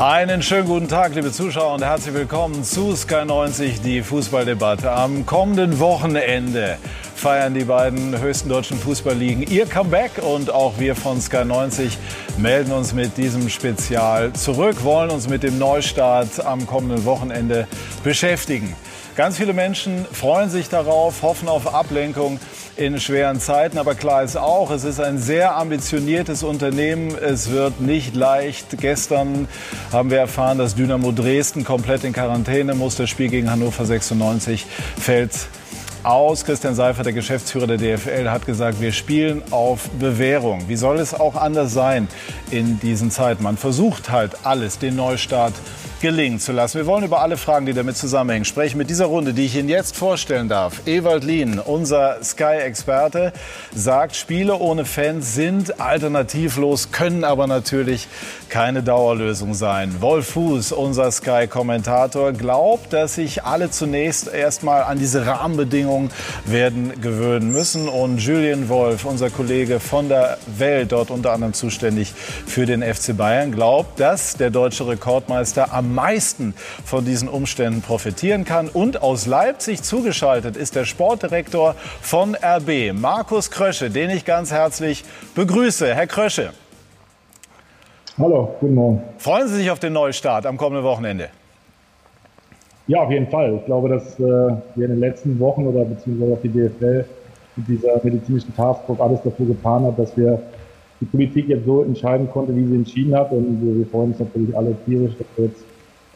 Einen schönen guten Tag, liebe Zuschauer, und herzlich willkommen zu Sky 90, die Fußballdebatte. Am kommenden Wochenende feiern die beiden höchsten deutschen Fußballligen ihr Comeback und auch wir von Sky 90 melden uns mit diesem Spezial zurück, wollen uns mit dem Neustart am kommenden Wochenende beschäftigen. Ganz viele Menschen freuen sich darauf, hoffen auf Ablenkung in schweren Zeiten. Aber klar ist auch, es ist ein sehr ambitioniertes Unternehmen. Es wird nicht leicht. Gestern haben wir erfahren, dass Dynamo Dresden komplett in Quarantäne muss. Das Spiel gegen Hannover 96 fällt aus. Christian Seifert, der Geschäftsführer der DFL, hat gesagt, wir spielen auf Bewährung. Wie soll es auch anders sein in diesen Zeiten? Man versucht halt alles, den Neustart gelingen zu lassen. Wir wollen über alle Fragen, die damit zusammenhängen, sprechen mit dieser Runde, die ich Ihnen jetzt vorstellen darf. Ewald Lien, unser Sky-Experte, sagt, Spiele ohne Fans sind alternativlos, können aber natürlich keine Dauerlösung sein. Wolf Fuß, unser Sky-Kommentator, glaubt, dass sich alle zunächst erstmal an diese Rahmenbedingungen werden gewöhnen müssen. Und Julian Wolf, unser Kollege von der Welt, dort unter anderem zuständig für den FC Bayern, glaubt, dass der deutsche Rekordmeister am meisten von diesen Umständen profitieren kann. Und aus Leipzig zugeschaltet ist der Sportdirektor von RB, Markus Krösche, den ich ganz herzlich begrüße. Herr Krösche. Hallo, guten Morgen. Freuen Sie sich auf den Neustart am kommenden Wochenende? Ja, auf jeden Fall. Ich glaube, dass äh, wir in den letzten Wochen oder beziehungsweise auch die DFL mit dieser medizinischen Taskforce alles dafür getan hat, dass wir die Politik jetzt so entscheiden konnte, wie sie entschieden hat. Und wir freuen uns natürlich alle tierisch, dass wir jetzt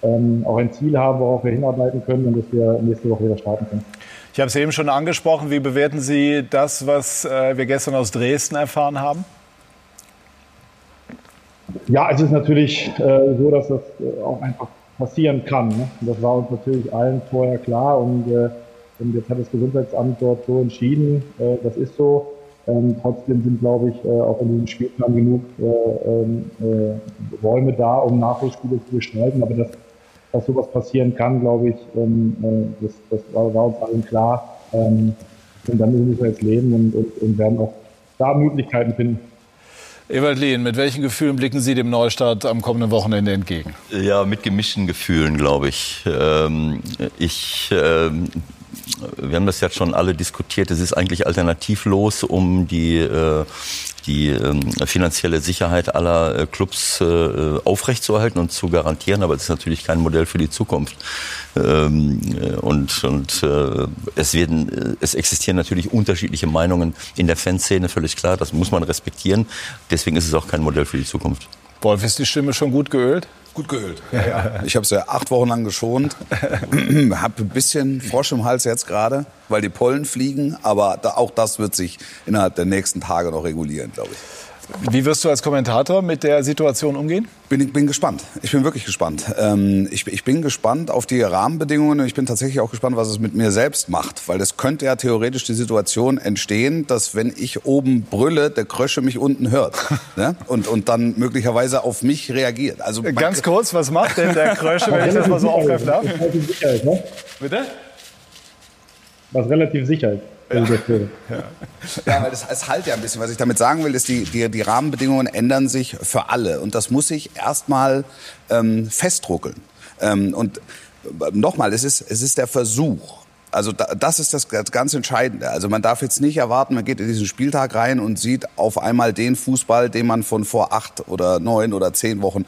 ähm, auch ein Ziel haben, worauf wir hinarbeiten können und dass wir nächste Woche wieder starten können. Ich habe es eben schon angesprochen. Wie bewerten Sie das, was äh, wir gestern aus Dresden erfahren haben? Ja, es ist natürlich äh, so, dass das äh, auch einfach passieren kann. Ne? Das war uns natürlich allen vorher klar und, äh, und jetzt hat das Gesundheitsamt dort so entschieden. Äh, das ist so. Ähm, trotzdem sind, glaube ich, äh, auch in diesem Spielplan genug äh, ähm, äh, Räume da, um Nachholspiele zu gestalten. Aber das dass sowas passieren kann, glaube ich, ähm, äh, das, das war, war, uns allen klar. Ähm, und dann müssen wir jetzt leben und, und, und werden auch da Möglichkeiten finden. Ewald Lehn, mit welchen Gefühlen blicken Sie dem Neustart am kommenden Wochenende entgegen? Ja, mit gemischten Gefühlen, glaube ich. Ähm, ich ähm, wir haben das jetzt schon alle diskutiert, es ist eigentlich alternativlos, um die äh, die ähm, finanzielle Sicherheit aller äh, Clubs äh, aufrechtzuerhalten und zu garantieren. Aber es ist natürlich kein Modell für die Zukunft. Ähm, äh, und und es, werden, es existieren natürlich unterschiedliche Meinungen in der Fanszene, völlig klar. Das muss man respektieren. Deswegen ist es auch kein Modell für die Zukunft. Wolf, ist die Stimme schon gut geölt? Gut geölt. Ja, ja. Ich habe es ja acht Wochen lang geschont. habe ein bisschen Frosch im Hals jetzt gerade, weil die Pollen fliegen. Aber auch das wird sich innerhalb der nächsten Tage noch regulieren, glaube ich. Wie wirst du als Kommentator mit der Situation umgehen? Bin, bin gespannt. Ich bin wirklich gespannt. Ähm, ich, ich bin gespannt auf die Rahmenbedingungen und ich bin tatsächlich auch gespannt, was es mit mir selbst macht. Weil es könnte ja theoretisch die Situation entstehen, dass wenn ich oben brülle, der Krösche mich unten hört. ne? und, und dann möglicherweise auf mich reagiert. Also Ganz kurz, was macht denn der Krösche, wenn ich das mal so aufgreifen darf? Ne? Bitte? Was relativ sicher ist. Ja. ja, weil das, es halt ja ein bisschen. Was ich damit sagen will, ist, die, die, die Rahmenbedingungen ändern sich für alle. Und das muss sich erstmal ähm, festruckeln. Ähm, und äh, nochmal, es ist, es ist der Versuch. Also da, das ist das ganz Entscheidende. Also man darf jetzt nicht erwarten, man geht in diesen Spieltag rein und sieht auf einmal den Fußball, den man von vor acht oder neun oder zehn Wochen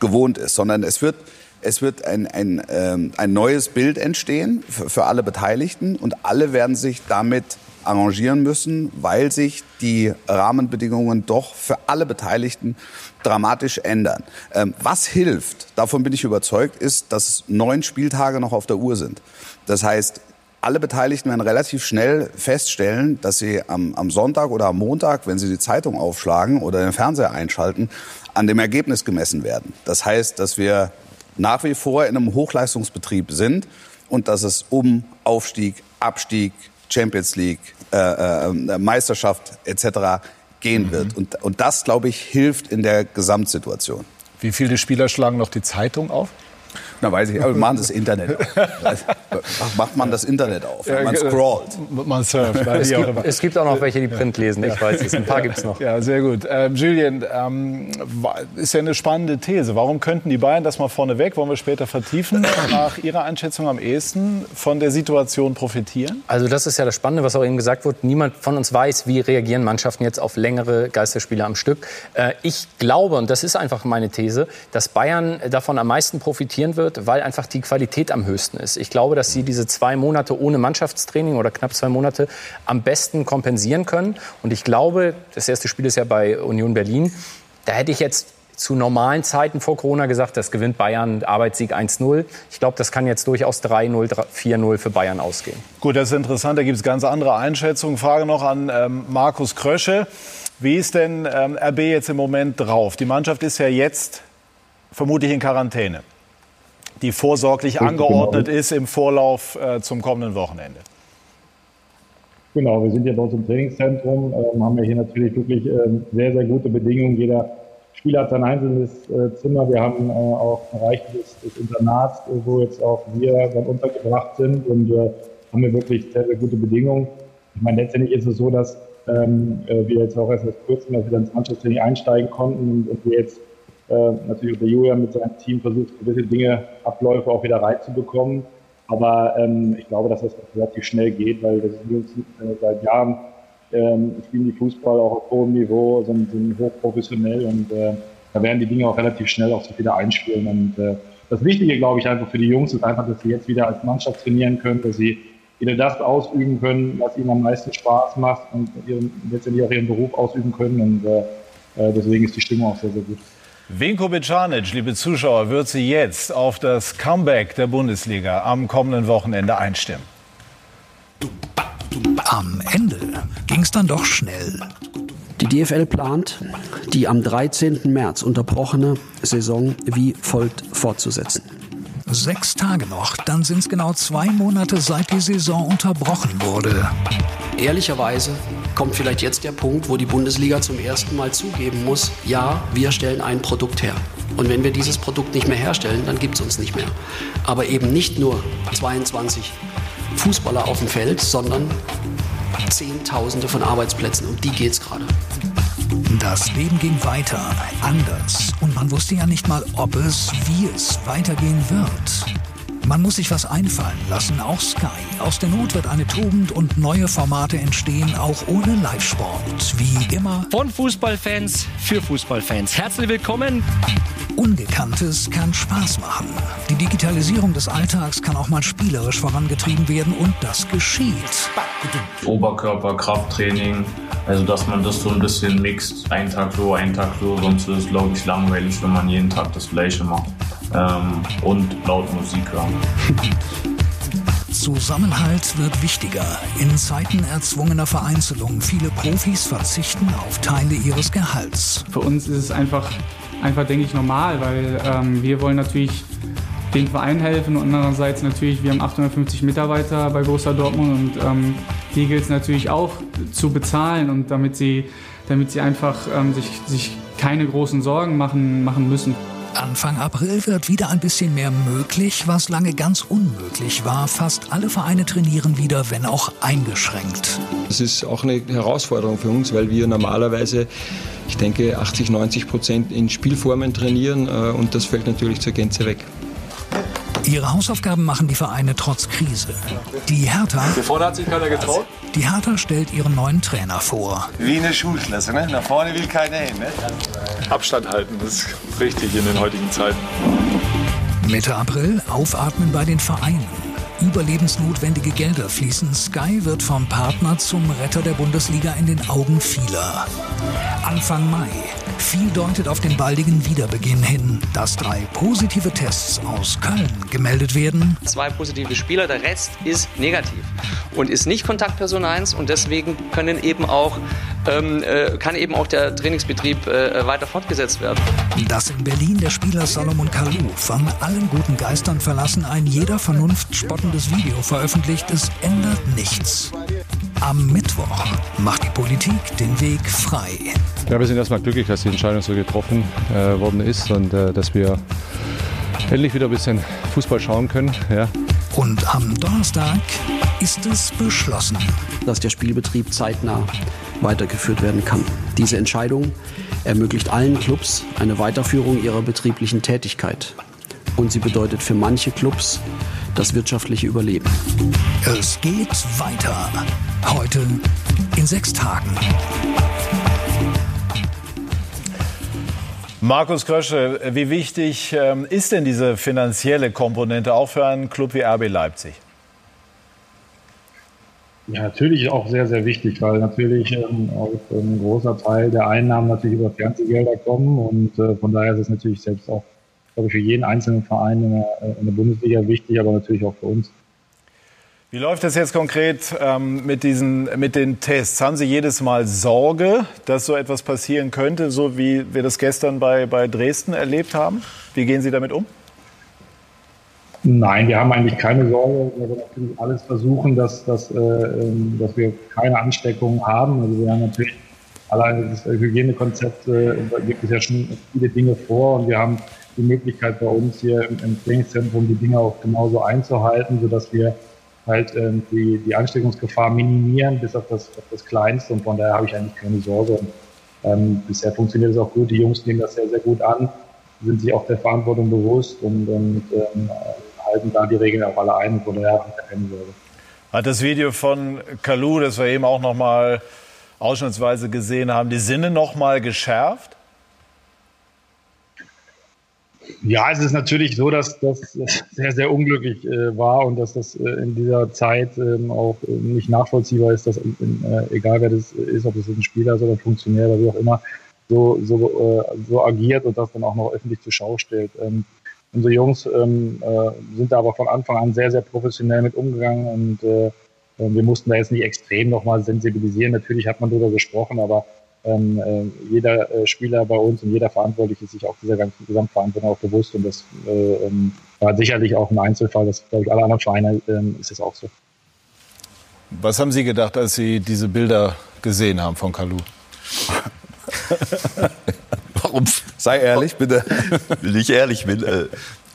gewohnt ist, sondern es wird es wird ein, ein, ähm, ein neues Bild entstehen für, für alle Beteiligten und alle werden sich damit arrangieren müssen, weil sich die Rahmenbedingungen doch für alle Beteiligten dramatisch ändern. Ähm, was hilft, davon bin ich überzeugt, ist, dass neun Spieltage noch auf der Uhr sind. Das heißt, alle Beteiligten werden relativ schnell feststellen, dass sie am, am Sonntag oder am Montag, wenn sie die Zeitung aufschlagen oder den Fernseher einschalten, an dem Ergebnis gemessen werden. Das heißt, dass wir nach wie vor in einem Hochleistungsbetrieb sind und dass es um Aufstieg, Abstieg, Champions League, äh, äh, Meisterschaft etc. gehen mhm. wird. Und, und das, glaube ich, hilft in der Gesamtsituation. Wie viele Spieler schlagen noch die Zeitung auf? Na weiß ich, aber machen das Internet auf. Macht man das Internet auf, man scrollt. Man surft. Es gibt, es gibt, auch noch welche, die Print lesen, ich weiß es. Ein paar gibt es noch. Ja, sehr gut. Ähm, Julien, ähm, ist ja eine spannende These. Warum könnten die Bayern, das mal vorneweg, wollen wir später vertiefen, nach Ihrer Einschätzung am ehesten von der Situation profitieren? Also das ist ja das Spannende, was auch eben gesagt wurde. Niemand von uns weiß, wie reagieren Mannschaften jetzt auf längere Geisterspiele am Stück. Äh, ich glaube, und das ist einfach meine These, dass Bayern davon am meisten profitieren wird, weil einfach die Qualität am höchsten ist. Ich glaube, dass sie diese zwei Monate ohne Mannschaftstraining oder knapp zwei Monate am besten kompensieren können. Und ich glaube, das erste Spiel ist ja bei Union Berlin, da hätte ich jetzt zu normalen Zeiten vor Corona gesagt, das gewinnt Bayern Arbeitssieg 1-0. Ich glaube, das kann jetzt durchaus 3-0, 4-0 für Bayern ausgehen. Gut, das ist interessant. Da gibt es ganz andere Einschätzungen. Frage noch an ähm, Markus Krösche. Wie ist denn ähm, RB jetzt im Moment drauf? Die Mannschaft ist ja jetzt vermutlich in Quarantäne, die vorsorglich angeordnet ist im Vorlauf äh, zum kommenden Wochenende. Genau, wir sind ja bei uns im Trainingszentrum, ähm, haben ja hier natürlich wirklich ähm, sehr, sehr gute Bedingungen. Jeder Spieler hat sein einzelnes äh, Zimmer. Wir haben äh, auch erreicht das, das Internat, wo jetzt auch wir dann untergebracht sind und haben wir wirklich sehr, sehr gute Bedingungen. Ich meine, letztendlich ist es so, dass ähm, äh, wir jetzt auch erst seit kurzem, dass wir dann ins Mannschaftstraining einsteigen konnten und, und wir jetzt äh, natürlich der Julian mit seinem Team versucht, gewisse Dinge, Abläufe auch wieder reinzubekommen. Aber ähm, ich glaube, dass das relativ schnell geht, weil das uns äh, seit Jahren ähm, spielen die Fußball auch auf hohem Niveau, sind, sind hochprofessionell und äh, da werden die Dinge auch relativ schnell auch sich wieder einspielen. Und äh, das Wichtige, glaube ich, einfach für die Jungs ist einfach, dass sie jetzt wieder als Mannschaft trainieren können, dass sie wieder das ausüben können, was ihnen am meisten Spaß macht und ihren, letztendlich auch ihren Beruf ausüben können. Und äh, äh deswegen ist die Stimmung auch sehr, sehr gut. Vinko Bicanic, liebe Zuschauer, wird Sie jetzt auf das Comeback der Bundesliga am kommenden Wochenende einstimmen. Am Ende ging es dann doch schnell. Die DFL plant, die am 13. März unterbrochene Saison wie folgt fortzusetzen. Sechs Tage noch, dann sind es genau zwei Monate, seit die Saison unterbrochen wurde. Ehrlicherweise kommt vielleicht jetzt der Punkt, wo die Bundesliga zum ersten Mal zugeben muss, ja, wir stellen ein Produkt her. Und wenn wir dieses Produkt nicht mehr herstellen, dann gibt es uns nicht mehr. Aber eben nicht nur 22 Fußballer auf dem Feld, sondern Zehntausende von Arbeitsplätzen. Um die geht es gerade. Das Leben ging weiter, anders. Und man wusste ja nicht mal, ob es, wie es weitergehen wird. Man muss sich was einfallen lassen, auch Sky. Aus der Not wird eine Tugend und neue Formate entstehen, auch ohne Live-Sport. Wie immer. Von Fußballfans für Fußballfans. Herzlich willkommen. Ungekanntes kann Spaß machen. Die Digitalisierung des Alltags kann auch mal spielerisch vorangetrieben werden und das geschieht. Oberkörper, Krafttraining, also dass man das so ein bisschen mixt. Ein Tag so, ein Tag so, sonst ist es, glaube ich, langweilig, wenn man jeden Tag das Gleiche macht ähm, und laut Musik hören. Zusammenhalt wird wichtiger. In Zeiten erzwungener Vereinzelung. Viele Profis verzichten auf Teile ihres Gehalts. Für uns ist es einfach, einfach denke ich, normal, weil ähm, wir wollen natürlich den Verein helfen und andererseits natürlich, wir haben 850 Mitarbeiter bei Borussia Dortmund und ähm, die gilt es natürlich auch zu bezahlen und damit sie, damit sie einfach ähm, sich, sich keine großen Sorgen machen, machen müssen. Anfang April wird wieder ein bisschen mehr möglich, was lange ganz unmöglich war. Fast alle Vereine trainieren wieder, wenn auch eingeschränkt. Es ist auch eine Herausforderung für uns, weil wir normalerweise, ich denke, 80, 90 Prozent in Spielformen trainieren äh, und das fällt natürlich zur Gänze weg. Ihre Hausaufgaben machen die Vereine trotz Krise. Die Hertha. Hier vorne hat sich keiner getraut. Die Hertha stellt ihren neuen Trainer vor. Wie eine Schulklasse, ne? Nach vorne will keiner hin, ne? Abstand halten, das ist richtig in den heutigen Zeiten. Mitte April aufatmen bei den Vereinen. Überlebensnotwendige Gelder fließen. Sky wird vom Partner zum Retter der Bundesliga in den Augen vieler. Anfang Mai viel deutet auf den baldigen Wiederbeginn hin, dass drei positive Tests aus Köln gemeldet werden. Zwei positive Spieler, der Rest ist negativ und ist nicht Kontaktperson 1 und deswegen können eben auch, ähm, äh, kann eben auch der Trainingsbetrieb äh, weiter fortgesetzt werden. Dass in Berlin der Spieler Salomon Kalou von allen guten Geistern verlassen ein jeder Vernunft spottendes Video veröffentlicht, es ändert nichts. Am Mittwoch macht die Politik den Weg frei. Ja, wir sind erstmal glücklich, dass die Entscheidung so getroffen äh, worden ist und äh, dass wir endlich wieder ein bisschen Fußball schauen können. Ja. Und am Donnerstag ist es beschlossen, dass der Spielbetrieb zeitnah weitergeführt werden kann. Diese Entscheidung ermöglicht allen Clubs eine Weiterführung ihrer betrieblichen Tätigkeit. Und sie bedeutet für manche Clubs das wirtschaftliche Überleben. Es geht weiter. Heute in sechs Tagen. Markus Krösche, wie wichtig ähm, ist denn diese finanzielle Komponente auch für einen Club wie RB Leipzig? Ja, natürlich auch sehr, sehr wichtig, weil natürlich ähm, auch ein großer Teil der Einnahmen natürlich über Fernsehgelder kommen und äh, von daher ist es natürlich selbst auch, glaube ich, für jeden einzelnen Verein in der, äh, in der Bundesliga wichtig, aber natürlich auch für uns. Wie läuft das jetzt konkret ähm, mit, diesen, mit den Tests? Haben Sie jedes Mal Sorge, dass so etwas passieren könnte, so wie wir das gestern bei, bei Dresden erlebt haben? Wie gehen Sie damit um? Nein, wir haben eigentlich keine Sorge. Wir werden natürlich alles versuchen, dass, dass, äh, ähm, dass wir keine Ansteckungen haben. Also wir haben natürlich allein das Hygienekonzept äh, gibt es ja schon viele Dinge vor und wir haben die Möglichkeit bei uns hier im, im Trainingszentrum die Dinge auch genauso einzuhalten, sodass wir halt ähm, die, die Ansteckungsgefahr minimieren bis auf das, auf das Kleinste und von daher habe ich eigentlich keine Sorge. Und, ähm, bisher funktioniert es auch gut, die Jungs nehmen das sehr, sehr gut an, sind sich auch der Verantwortung bewusst und, und ähm, halten da die Regeln auch alle ein und von daher habe ich keine Sorge. Hat das Video von Kalu, das wir eben auch noch mal ausschnittsweise gesehen haben, die Sinne noch mal geschärft? Ja, es ist natürlich so, dass das sehr, sehr unglücklich äh, war und dass das äh, in dieser Zeit ähm, auch äh, nicht nachvollziehbar ist, dass in, äh, egal wer das ist, ob es ein Spieler ist oder ein Funktionär oder wie auch immer, so, so, äh, so agiert und das dann auch noch öffentlich zur Schau stellt. Ähm, unsere Jungs ähm, äh, sind da aber von Anfang an sehr, sehr professionell mit umgegangen und wir mussten da jetzt nicht extrem nochmal sensibilisieren. Natürlich hat man darüber gesprochen, aber ähm, äh, jeder äh, Spieler bei uns und jeder Verantwortliche ist sich auch dieser ganzen Gesamtverantwortung auch bewusst und das äh, ähm, war sicherlich auch ein Einzelfall. Das glaube ich alle anderen Vereine ähm, ist es auch so. Was haben Sie gedacht, als Sie diese Bilder gesehen haben von Kalu? Warum? Sei ehrlich, bitte. Wenn ich ehrlich bin, äh,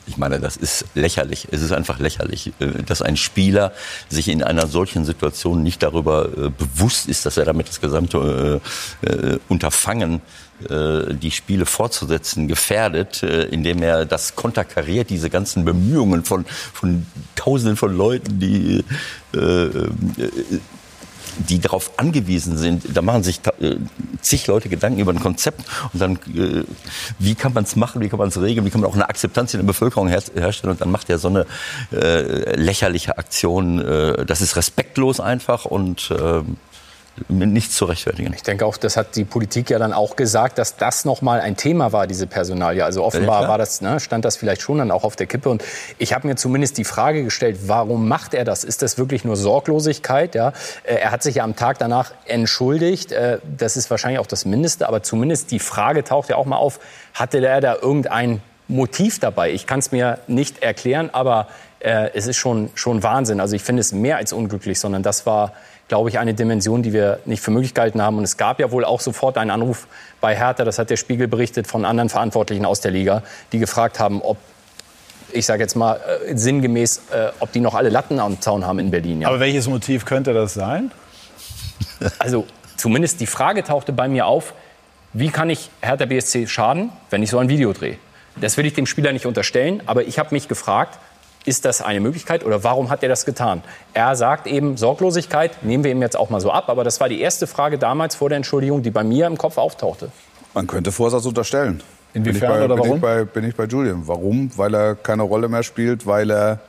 ich meine, das ist lächerlich. Es ist einfach lächerlich, äh, dass ein Spieler sich in einer solchen Situation nicht darüber äh, bewusst ist, dass er damit das gesamte äh, Unterfangen, die Spiele fortzusetzen, gefährdet, indem er das konterkariert, diese ganzen Bemühungen von, von Tausenden von Leuten, die die darauf angewiesen sind, da machen sich äh, zig Leute Gedanken über ein Konzept und dann, äh, wie kann man es machen, wie kann man es regeln, wie kann man auch eine Akzeptanz in der Bevölkerung her herstellen und dann macht er so eine äh, lächerliche Aktion. Äh, das ist respektlos einfach und äh, nichts zu rechtfertigen. Ich denke auch, das hat die Politik ja dann auch gesagt, dass das noch mal ein Thema war, diese Personalie. Also offenbar ja, war das, ne, stand das vielleicht schon dann auch auf der Kippe. Und ich habe mir zumindest die Frage gestellt, warum macht er das? Ist das wirklich nur Sorglosigkeit? Ja? Äh, er hat sich ja am Tag danach entschuldigt. Äh, das ist wahrscheinlich auch das Mindeste. Aber zumindest die Frage taucht ja auch mal auf, hatte er da irgendein Motiv dabei? Ich kann es mir nicht erklären, aber äh, es ist schon, schon Wahnsinn. Also ich finde es mehr als unglücklich, sondern das war glaube ich, eine Dimension, die wir nicht für möglich gehalten haben. Und es gab ja wohl auch sofort einen Anruf bei Hertha, das hat der Spiegel berichtet, von anderen Verantwortlichen aus der Liga, die gefragt haben, ob ich sage jetzt mal äh, sinngemäß, äh, ob die noch alle Latten am Zaun haben in Berlin. Ja. Aber welches Motiv könnte das sein? Also zumindest die Frage tauchte bei mir auf, wie kann ich Hertha BSC schaden, wenn ich so ein Video drehe? Das will ich dem Spieler nicht unterstellen, aber ich habe mich gefragt, ist das eine Möglichkeit oder warum hat er das getan? Er sagt eben Sorglosigkeit, nehmen wir ihm jetzt auch mal so ab, aber das war die erste Frage damals vor der Entschuldigung, die bei mir im Kopf auftauchte. Man könnte Vorsatz unterstellen. Inwiefern bin bei, oder warum? Bin ich, bei, bin ich bei Julian. Warum? Weil er keine Rolle mehr spielt, weil er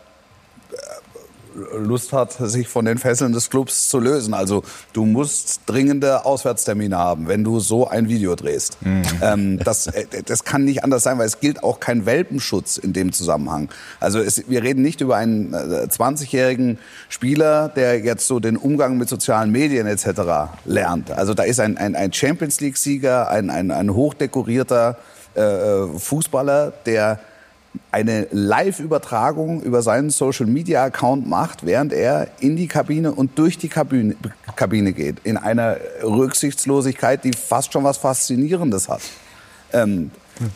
Lust hat, sich von den Fesseln des Clubs zu lösen. Also du musst dringende Auswärtstermine haben, wenn du so ein Video drehst. Mhm. Ähm, das, äh, das kann nicht anders sein, weil es gilt auch kein Welpenschutz in dem Zusammenhang. Also es, wir reden nicht über einen 20-jährigen äh, Spieler, der jetzt so den Umgang mit sozialen Medien etc. lernt. Also da ist ein, ein, ein Champions League-Sieger, ein, ein, ein hochdekorierter äh, äh Fußballer, der eine Live-Übertragung über seinen Social-Media-Account macht, während er in die Kabine und durch die Kabine, Kabine geht. In einer Rücksichtslosigkeit, die fast schon was Faszinierendes hat. Ähm,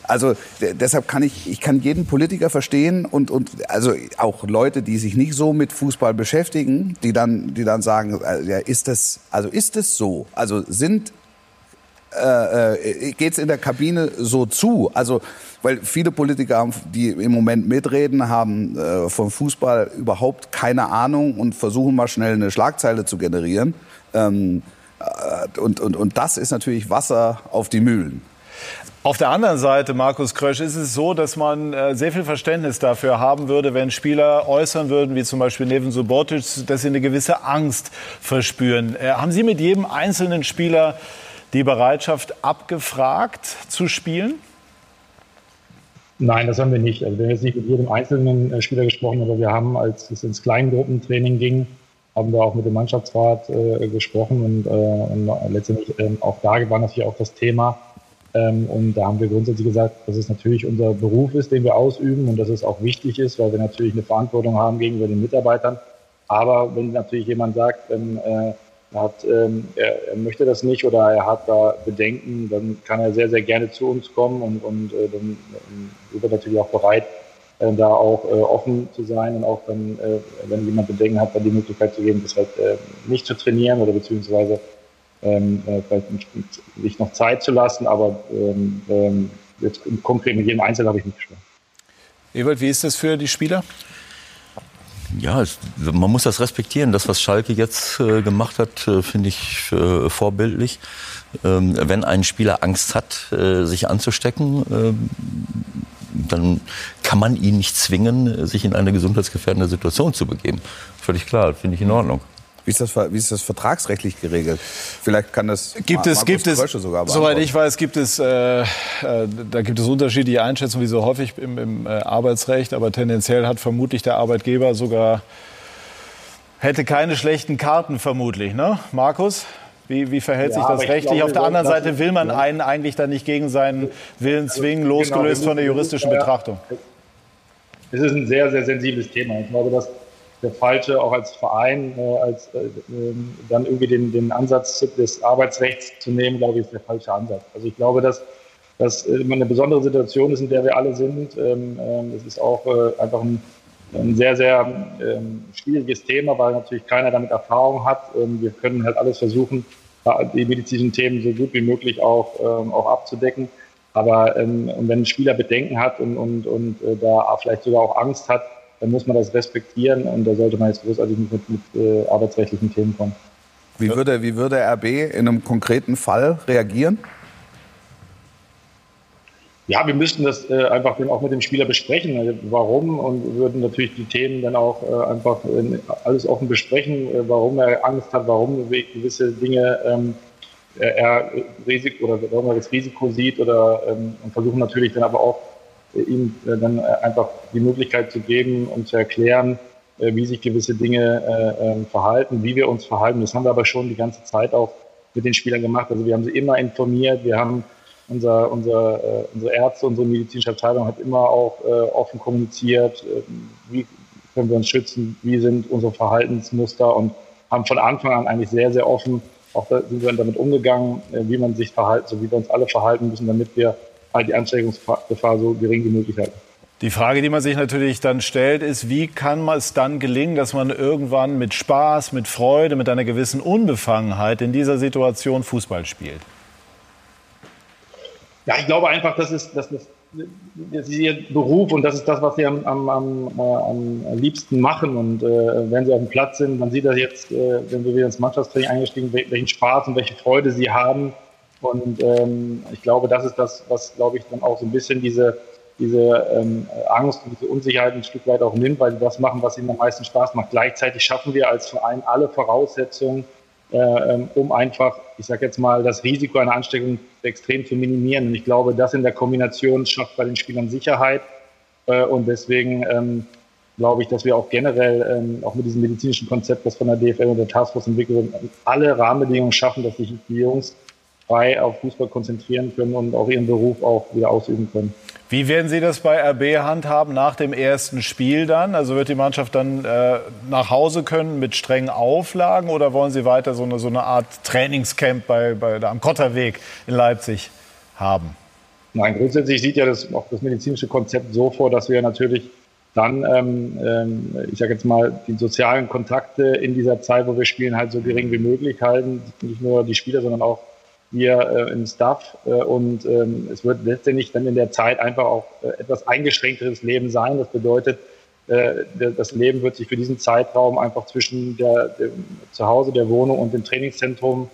Also deshalb kann ich, ich kann jeden Politiker verstehen und, und also auch Leute, die sich nicht so mit Fußball beschäftigen, die dann, die dann sagen, äh, ja, ist das, also ist es so? Also sind äh, äh es in der Kabine so zu? Also, weil viele Politiker, die im Moment mitreden, haben äh, vom Fußball überhaupt keine Ahnung und versuchen mal schnell eine Schlagzeile zu generieren. Ähm, äh, und, und, und das ist natürlich Wasser auf die Mühlen. Auf der anderen Seite, Markus Krösch, ist es so, dass man äh, sehr viel Verständnis dafür haben würde, wenn Spieler äußern würden, wie zum Beispiel Neven Subotic, dass sie eine gewisse Angst verspüren. Äh, haben Sie mit jedem einzelnen Spieler die Bereitschaft abgefragt zu spielen? Nein, das haben wir nicht. Also wir haben jetzt nicht mit jedem einzelnen äh, Spieler gesprochen, aber wir haben, als es ins Kleingruppentraining ging, haben wir auch mit dem Mannschaftsrat äh, gesprochen und, äh, und letztendlich äh, auch da war natürlich auch das Thema. Ähm, und da haben wir grundsätzlich gesagt, dass es natürlich unser Beruf ist, den wir ausüben und dass es auch wichtig ist, weil wir natürlich eine Verantwortung haben gegenüber den Mitarbeitern. Aber wenn natürlich jemand sagt, ähm, äh, er, hat, ähm, er, er, möchte das nicht oder er hat da Bedenken, dann kann er sehr, sehr gerne zu uns kommen und, und äh, dann sind wir natürlich auch bereit, äh, da auch äh, offen zu sein und auch dann, äh, wenn jemand Bedenken hat, dann die Möglichkeit zu geben, das halt äh, nicht zu trainieren oder beziehungsweise ähm, äh, vielleicht nicht, sich noch Zeit zu lassen, aber ähm, ähm, jetzt konkret mit jedem Einzelnen habe ich nicht gesprochen. Ewald, wie ist das für die Spieler? Ja, man muss das respektieren. Das, was Schalke jetzt äh, gemacht hat, äh, finde ich äh, vorbildlich. Ähm, wenn ein Spieler Angst hat, äh, sich anzustecken, ähm, dann kann man ihn nicht zwingen, sich in eine gesundheitsgefährdende Situation zu begeben. Völlig klar, finde ich in Ordnung. Wie ist, das, wie ist das vertragsrechtlich geregelt? Vielleicht kann das gibt es, gibt es, sogar Soweit ich weiß, gibt es, äh, äh, da gibt es unterschiedliche Einschätzungen, wie so häufig im, im äh, Arbeitsrecht. Aber tendenziell hat vermutlich der Arbeitgeber sogar hätte keine schlechten Karten vermutlich, ne, Markus? Wie, wie verhält ja, sich das rechtlich? Glaube, Auf der anderen Seite will man einen eigentlich dann nicht gegen seinen Willen zwingen, genau, losgelöst genau, von der juristischen Betrachtung. Es ist ein sehr, sehr sensibles Thema. Ich glaube, dass der falsche, auch als Verein, äh, als äh, ähm, dann irgendwie den, den Ansatz des Arbeitsrechts zu nehmen, glaube ich, ist der falsche Ansatz. Also ich glaube, dass das immer eine besondere Situation ist, in der wir alle sind. Ähm, ähm, es ist auch äh, einfach ein, ein sehr, sehr ähm, schwieriges Thema, weil natürlich keiner damit Erfahrung hat. Ähm, wir können halt alles versuchen, die medizinischen Themen so gut wie möglich auch, ähm, auch abzudecken. Aber ähm, wenn ein Spieler Bedenken hat und, und, und äh, da vielleicht sogar auch Angst hat, dann muss man das respektieren und da sollte man jetzt großartig mit, mit, mit äh, arbeitsrechtlichen Themen kommen. Wie würde, wie würde RB in einem konkreten Fall reagieren? Ja, wir müssten das äh, einfach auch mit dem Spieler besprechen, also warum und würden natürlich die Themen dann auch äh, einfach äh, alles offen besprechen, äh, warum er Angst hat, warum gewisse Dinge ähm, er Risiko oder warum er das Risiko sieht oder ähm, und versuchen natürlich dann aber auch ihm äh, dann äh, einfach die Möglichkeit zu geben und zu erklären, äh, wie sich gewisse Dinge ähm, verhalten, wie wir uns verhalten. Das haben wir aber schon die ganze Zeit auch mit den Spielern gemacht. Also wir haben sie immer informiert, wir haben unser, unser, unsere Ärzte, unsere medizinische Abteilung hat immer auch offen kommuniziert, wie können wir uns schützen, wie sind unsere Verhaltensmuster und haben von Anfang an eigentlich sehr, sehr offen, auch sind wir damit umgegangen, wie man sich verhalten, so wie wir uns alle verhalten müssen, damit wir halt die Ansteckungsgefahr so gering wie möglich halten. Die Frage, die man sich natürlich dann stellt, ist, wie kann man es dann gelingen, dass man irgendwann mit Spaß, mit Freude, mit einer gewissen Unbefangenheit in dieser Situation Fußball spielt? Ja, ich glaube einfach, das ist, das ist, das ist ihr Beruf und das ist das, was sie am, am, am, äh, am liebsten machen. Und äh, wenn sie auf dem Platz sind, man sieht das jetzt, äh, wenn wir wieder ins Mannschaftstraining eingestiegen, welchen Spaß und welche Freude sie haben und ähm, ich glaube, das ist das, was, glaube ich, dann auch so ein bisschen diese, diese ähm, Angst und diese Unsicherheit ein Stück weit auch nimmt, weil sie das machen, was ihnen am meisten Spaß macht. Gleichzeitig schaffen wir als Verein alle Voraussetzungen, äh, ähm, um einfach, ich sage jetzt mal, das Risiko einer Ansteckung extrem zu minimieren. Und ich glaube, das in der Kombination schafft bei den Spielern Sicherheit. Äh, und deswegen ähm, glaube ich, dass wir auch generell, ähm, auch mit diesem medizinischen Konzept, das von der DFL und der Taskforce entwickelt wird, alle Rahmenbedingungen schaffen, dass sich die Jungs frei auf Fußball konzentrieren können und auch ihren Beruf auch wieder ausüben können. Wie werden Sie das bei RB handhaben nach dem ersten Spiel dann? Also wird die Mannschaft dann äh, nach Hause können mit strengen Auflagen oder wollen Sie weiter so eine, so eine Art Trainingscamp bei, bei, am Kotterweg in Leipzig haben? Nein, grundsätzlich sieht ja das, auch das medizinische Konzept so vor, dass wir natürlich dann, ähm, ähm, ich sage jetzt mal, die sozialen Kontakte in dieser Zeit, wo wir spielen, halt so gering wie möglich halten. Nicht nur die Spieler, sondern auch wir äh, im Staff. Äh, und ähm, es wird letztendlich dann in der Zeit einfach auch äh, etwas eingeschränkteres Leben sein. Das bedeutet, äh, das Leben wird sich für diesen Zeitraum einfach zwischen der, dem Zuhause, der Wohnung und dem Trainingszentrum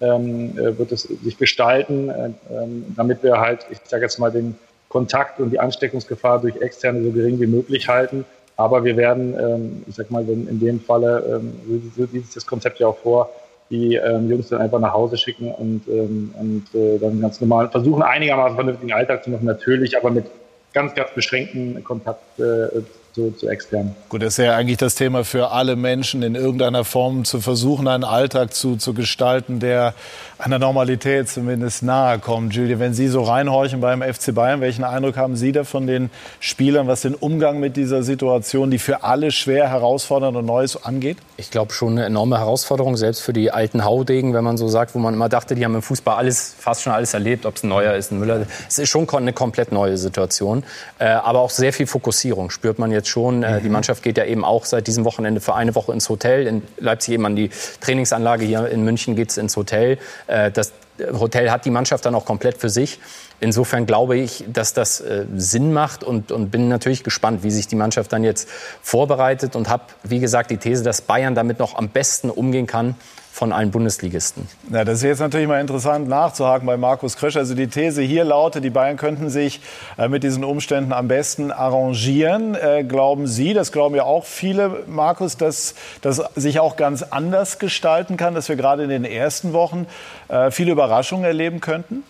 ähm, äh, wird es sich gestalten, äh, ähm, damit wir halt, ich sage jetzt mal, den Kontakt und die Ansteckungsgefahr durch Externe so gering wie möglich halten. Aber wir werden, ähm, ich sag mal, in dem Falle, ähm, so sieht das Konzept ja auch vor, die ähm, Jungs dann einfach nach Hause schicken und, ähm, und äh, dann ganz normal versuchen, einigermaßen vernünftigen Alltag zu machen, natürlich, aber mit ganz, ganz beschränkten Kontakt äh, zu, zu extern. Gut, das ist ja eigentlich das Thema für alle Menschen, in irgendeiner Form zu versuchen, einen Alltag zu, zu gestalten, der einer Normalität zumindest nahe kommt. Julia, wenn Sie so reinhorchen beim FC Bayern, welchen Eindruck haben Sie da von den Spielern, was den Umgang mit dieser Situation, die für alle schwer herausfordernd und Neues angeht? Ich glaube schon eine enorme Herausforderung, selbst für die alten Haudegen, wenn man so sagt, wo man immer dachte, die haben im Fußball alles, fast schon alles erlebt, ob es ein Neuer ist, ein Müller. Es ist schon eine komplett neue Situation, äh, aber auch sehr viel Fokussierung spürt man jetzt schon. Äh, die mhm. Mannschaft geht ja eben auch seit diesem Wochenende für eine Woche ins Hotel. In Leipzig eben an die Trainingsanlage, hier in München geht es ins Hotel. Äh, das Hotel hat die Mannschaft dann auch komplett für sich. Insofern glaube ich, dass das äh, Sinn macht und, und bin natürlich gespannt, wie sich die Mannschaft dann jetzt vorbereitet und habe, wie gesagt, die These, dass Bayern damit noch am besten umgehen kann von allen Bundesligisten. Ja, das ist jetzt natürlich mal interessant nachzuhaken bei Markus Krösch. Also die These hier lautet, die Bayern könnten sich äh, mit diesen Umständen am besten arrangieren. Äh, glauben Sie, das glauben ja auch viele, Markus, dass das sich auch ganz anders gestalten kann, dass wir gerade in den ersten Wochen äh, viele Überraschungen erleben könnten?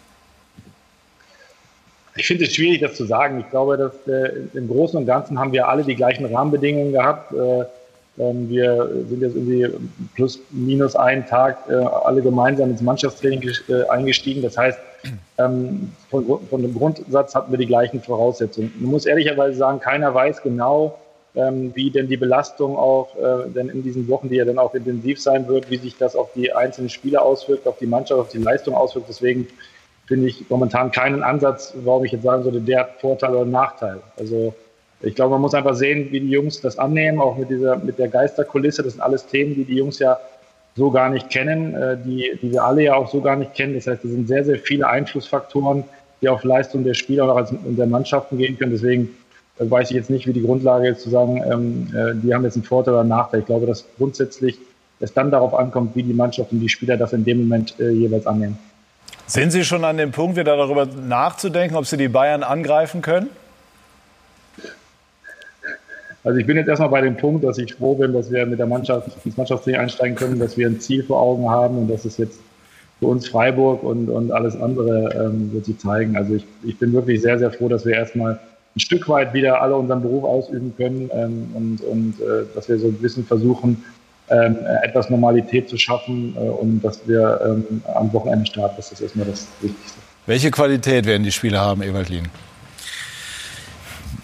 Ich finde es schwierig, das zu sagen. Ich glaube, dass äh, im Großen und Ganzen haben wir alle die gleichen Rahmenbedingungen gehabt. Äh, ähm, wir sind jetzt irgendwie plus minus einen Tag äh, alle gemeinsam ins Mannschaftstraining äh, eingestiegen. Das heißt, ähm, von, von, dem Grundsatz hatten wir die gleichen Voraussetzungen. Man muss ehrlicherweise sagen, keiner weiß genau, ähm, wie denn die Belastung auch äh, denn in diesen Wochen, die ja dann auch intensiv sein wird, wie sich das auf die einzelnen Spieler auswirkt, auf die Mannschaft, auf die Leistung auswirkt. Deswegen finde ich momentan keinen Ansatz, warum ich jetzt sagen sollte, der hat Vorteil oder Nachteil. Also ich glaube, man muss einfach sehen, wie die Jungs das annehmen, auch mit dieser, mit der Geisterkulisse. Das sind alles Themen, die die Jungs ja so gar nicht kennen, äh, die, die wir alle ja auch so gar nicht kennen. Das heißt, es sind sehr, sehr viele Einflussfaktoren, die auf Leistung der Spieler und der Mannschaften gehen können. Deswegen äh, weiß ich jetzt nicht, wie die Grundlage ist zu sagen, ähm, äh, die haben jetzt einen Vorteil oder einen Nachteil. Ich glaube, dass grundsätzlich es dann darauf ankommt, wie die Mannschaft und die Spieler das in dem Moment jeweils annehmen. Sind Sie schon an dem Punkt, wieder darüber nachzudenken, ob Sie die Bayern angreifen können? Also ich bin jetzt erstmal bei dem Punkt, dass ich froh bin, dass wir mit der Mannschaft ins Mannschaftstraining einsteigen können, dass wir ein Ziel vor Augen haben und dass es jetzt für uns Freiburg und, und alles andere ähm, wird sich zeigen. Also ich, ich bin wirklich sehr, sehr froh, dass wir erstmal ein Stück weit wieder alle unseren Beruf ausüben können ähm, und, und äh, dass wir so ein bisschen versuchen, ähm, etwas Normalität zu schaffen äh, und dass wir ähm, am Wochenende starten. Das ist erstmal das Wichtigste. Welche Qualität werden die Spieler haben, Ewald Lien?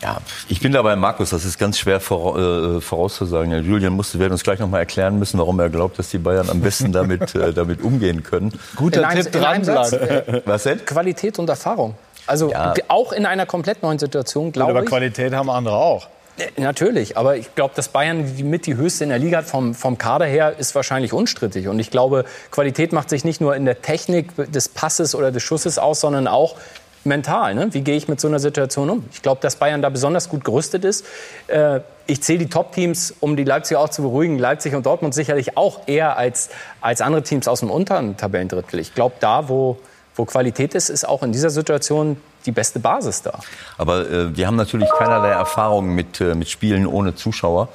Ja, ich bin dabei, Markus, das ist ganz schwer äh, vorauszusagen. Julian musste, werden uns gleich noch mal erklären müssen, warum er glaubt, dass die Bayern am besten damit, äh, damit umgehen können. Guter in Tipp, dranbleiben. Äh, Was denn? Qualität und Erfahrung. Also ja. auch in einer komplett neuen Situation, glaube ich. Aber Qualität haben andere auch. Natürlich, aber ich glaube, dass Bayern die mit die höchste in der Liga vom, vom Kader her ist wahrscheinlich unstrittig. Und ich glaube, Qualität macht sich nicht nur in der Technik des Passes oder des Schusses aus, sondern auch mental. Ne? Wie gehe ich mit so einer Situation um? Ich glaube, dass Bayern da besonders gut gerüstet ist. Äh, ich zähle die Top-Teams, um die Leipzig auch zu beruhigen, Leipzig und Dortmund sicherlich auch eher als, als andere Teams aus dem unteren Tabellendrittel. Ich glaube, da, wo, wo Qualität ist, ist auch in dieser Situation die beste Basis da. Aber äh, wir haben natürlich keinerlei Erfahrung mit, äh, mit Spielen ohne Zuschauer.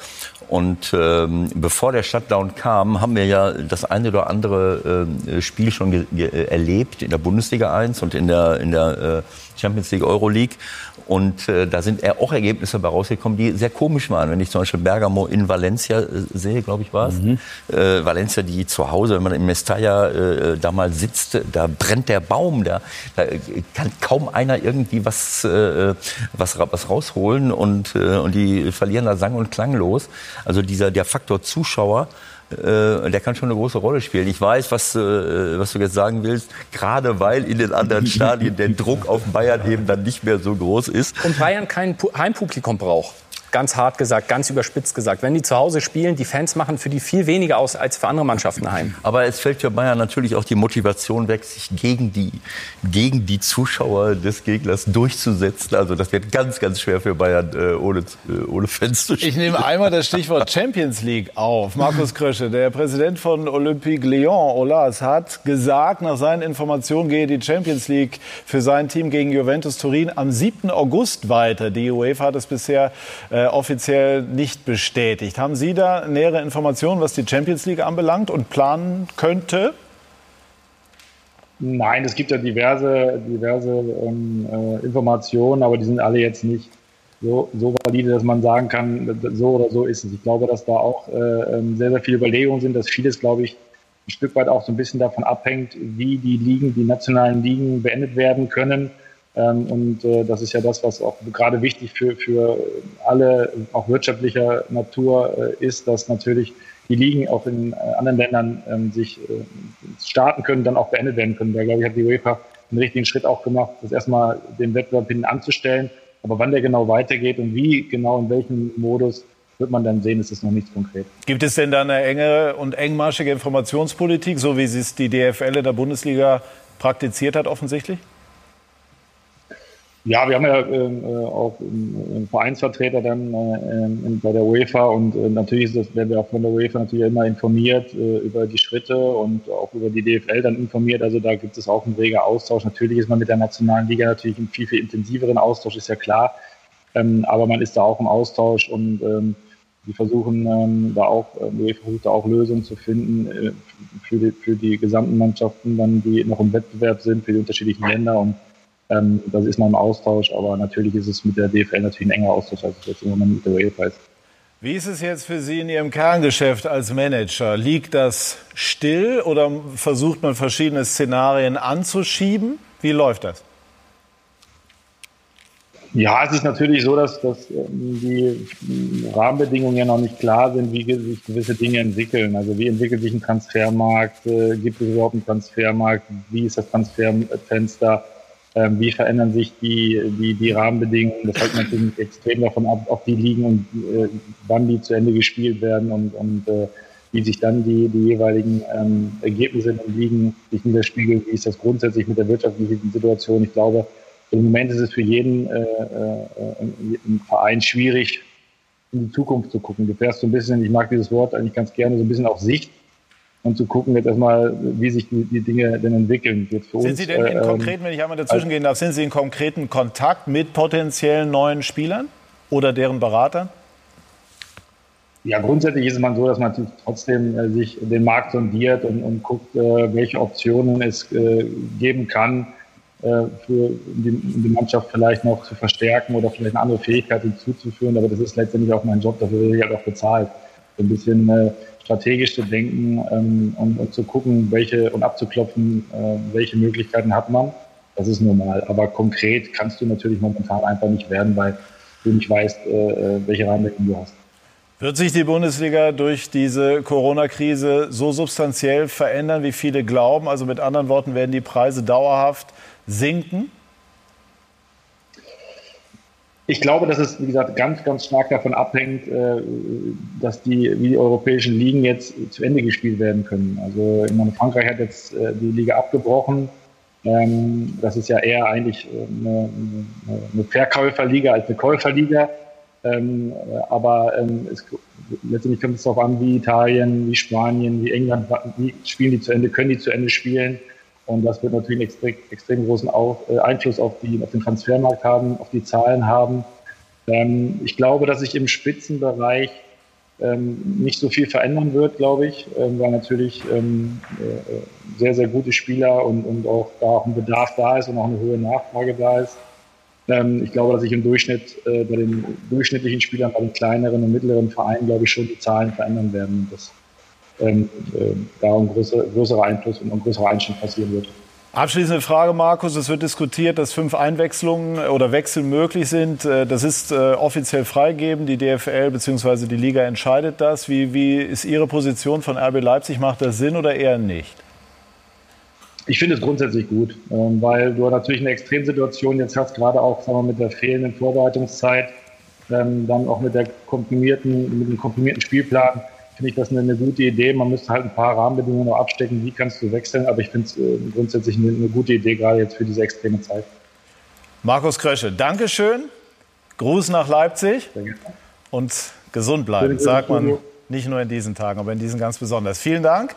Und ähm, bevor der Shutdown kam, haben wir ja das eine oder andere äh, Spiel schon erlebt in der Bundesliga 1 und in der, in der äh, Champions League Euroleague. Und äh, da sind auch Ergebnisse bei rausgekommen, die sehr komisch waren. Wenn ich zum Beispiel Bergamo in Valencia äh, sehe, glaube ich, war es. Mhm. Äh, Valencia, die zu Hause, wenn man im Mestalla äh, da mal sitzt, da brennt der Baum. Da, da kann kaum einer irgendwie was, äh, was, was rausholen und, äh, und die verlieren da sang- und klanglos. Also dieser, der Faktor Zuschauer äh, der kann schon eine große Rolle spielen. Ich weiß, was, äh, was du jetzt sagen willst, gerade weil in den anderen Stadien der Druck auf Bayern eben dann nicht mehr so groß ist. Und Bayern kein Heimpublikum braucht ganz hart gesagt, ganz überspitzt gesagt. Wenn die zu Hause spielen, die Fans machen für die viel weniger aus als für andere Mannschaften heim. Aber es fällt für Bayern natürlich auch die Motivation weg, sich gegen die, gegen die Zuschauer des Gegners durchzusetzen. Also das wird ganz, ganz schwer für Bayern äh, ohne, äh, ohne Fans zu spielen. Ich nehme einmal das Stichwort Champions League auf. Markus Krösche, der Präsident von Olympique Lyon, Olas, hat gesagt, nach seinen Informationen gehe die Champions League für sein Team gegen Juventus Turin am 7. August weiter. Die UEFA hat es bisher äh, äh, offiziell nicht bestätigt. Haben Sie da nähere Informationen, was die Champions League anbelangt und planen könnte? Nein, es gibt ja diverse, diverse ähm, äh, Informationen, aber die sind alle jetzt nicht so, so valide, dass man sagen kann, so oder so ist es. Ich glaube, dass da auch äh, ähm, sehr, sehr viele Überlegungen sind, dass vieles, glaube ich, ein Stück weit auch so ein bisschen davon abhängt, wie die Ligen, die nationalen Ligen beendet werden können. Ähm, und äh, das ist ja das, was auch gerade wichtig für, für alle, auch wirtschaftlicher Natur äh, ist, dass natürlich die Ligen auch in äh, anderen Ländern ähm, sich starten können, dann auch beendet werden können. Da glaube ich, hat die UEFA einen richtigen Schritt auch gemacht, das erstmal den Wettbewerb hinten anzustellen. Aber wann der genau weitergeht und wie genau in welchem Modus, wird man dann sehen, ist es noch nicht konkret. Gibt es denn da eine enge und engmaschige Informationspolitik, so wie es die DFL in der Bundesliga praktiziert hat offensichtlich? Ja, wir haben ja ähm, äh, auch einen Vereinsvertreter dann äh, ähm, bei der UEFA und äh, natürlich das, werden wir auch von der UEFA natürlich immer informiert äh, über die Schritte und auch über die DFL dann informiert. Also da gibt es auch einen reger Austausch. Natürlich ist man mit der nationalen Liga natürlich im viel, viel intensiveren Austausch, ist ja klar. Ähm, aber man ist da auch im Austausch und ähm, die versuchen ähm, da auch, äh, UEFA versucht da auch Lösungen zu finden äh, für, die, für die gesamten Mannschaften, dann die noch im Wettbewerb sind, für die unterschiedlichen Länder und ähm, das ist man im Austausch, aber natürlich ist es mit der DFL natürlich ein enger Austausch, als es jetzt im Moment mit der UEFA ist. Wie ist es jetzt für Sie in Ihrem Kerngeschäft als Manager? Liegt das still oder versucht man verschiedene Szenarien anzuschieben? Wie läuft das? Ja, es ist natürlich so, dass, dass ähm, die Rahmenbedingungen ja noch nicht klar sind, wie sich gewisse Dinge entwickeln. Also wie entwickelt sich ein Transfermarkt? Äh, gibt es überhaupt einen Transfermarkt? Wie ist das Transferfenster? Ähm, wie verändern sich die, die, die Rahmenbedingungen. Das hängt natürlich extrem davon ab, ob die liegen und äh, wann die zu Ende gespielt werden und, und äh, wie sich dann die, die jeweiligen ähm, Ergebnisse in den Ligen sich widerspiegeln. Wie ist das grundsätzlich mit der wirtschaftlichen Situation? Ich glaube, im Moment ist es für jeden äh, äh, im Verein schwierig, in die Zukunft zu gucken. Du fährst so ein bisschen, ich mag dieses Wort eigentlich ganz gerne, so ein bisschen auf Sicht und zu gucken jetzt erstmal, wie sich die, die Dinge denn entwickeln. Jetzt für sind uns, Sie denn in äh, konkreten, wenn ich einmal dazwischen gehen darf, sind Sie in konkreten Kontakt mit potenziellen neuen Spielern oder deren Beratern? Ja, grundsätzlich ist es man so, dass man trotzdem äh, sich den Markt sondiert und, und guckt, äh, welche Optionen es äh, geben kann, äh, für die, die, Mannschaft vielleicht noch zu verstärken oder vielleicht eine andere Fähigkeit hinzuzuführen. Aber das ist letztendlich auch mein Job, dafür werde ich halt auch bezahlt. Ein bisschen äh, strategisch zu denken ähm, und, und, zu gucken, welche und abzuklopfen, äh, welche Möglichkeiten hat man. Das ist normal. Aber konkret kannst du natürlich momentan einfach nicht werden, weil du nicht weißt, äh, äh welche Rahmenbedingungen du hast. Wird sich die Bundesliga durch diese Corona-Krise so substanziell verändern, wie viele glauben? Also mit anderen Worten, werden die Preise dauerhaft sinken? Ich glaube, dass es, wie gesagt, ganz, ganz stark davon abhängt, äh, dass die, wie die europäischen Ligen jetzt zu Ende gespielt werden können. Also meine, Frankreich hat jetzt äh, die Liga abgebrochen. Ähm, das ist ja eher eigentlich äh, eine, eine Verkäuferliga als eine Käuferliga. Ähm, aber ähm, es, letztendlich kommt es darauf an, wie Italien, wie Spanien, wie England, wie spielen die zu Ende, können die zu Ende spielen. Und das wird natürlich einen extrem, extrem großen äh, Einfluss auf, die, auf den Transfermarkt haben, auf die Zahlen haben. Ähm, ich glaube, dass sich im Spitzenbereich ähm, nicht so viel verändern wird, glaube ich, ähm, weil natürlich ähm, äh, sehr, sehr gute Spieler und, und auch da auch ein Bedarf da ist und auch eine hohe Nachfrage da ist. Ähm, ich glaube, dass sich im Durchschnitt äh, bei den durchschnittlichen Spielern, bei den kleineren und mittleren Vereinen, glaube ich, schon die Zahlen verändern werden. Das ähm, äh, da ein größer, größerer Einfluss und ein größerer Einschnitt passieren wird. Abschließende Frage, Markus. Es wird diskutiert, dass fünf Einwechslungen oder Wechsel möglich sind. Äh, das ist äh, offiziell freigegeben. Die DFL bzw. die Liga entscheidet das. Wie, wie ist Ihre Position von RB Leipzig? Macht das Sinn oder eher nicht? Ich finde es grundsätzlich gut, ähm, weil du natürlich eine Extremsituation jetzt hast, gerade auch sagen wir, mit der fehlenden Vorbereitungszeit, ähm, dann auch mit, der komprimierten, mit dem komprimierten Spielplan finde ich das eine, eine, gute Idee. Man müsste halt ein paar Rahmenbedingungen noch abstecken, wie kannst du wechseln, aber ich finde es äh, grundsätzlich eine, eine, gute Idee, gerade jetzt für diese extreme Zeit. Markus Krösche, Dankeschön. Gruß nach Leipzig und gesund bleiben, sagt man nicht nur in diesen Tagen, aber in diesen ganz besonders. Vielen Dank.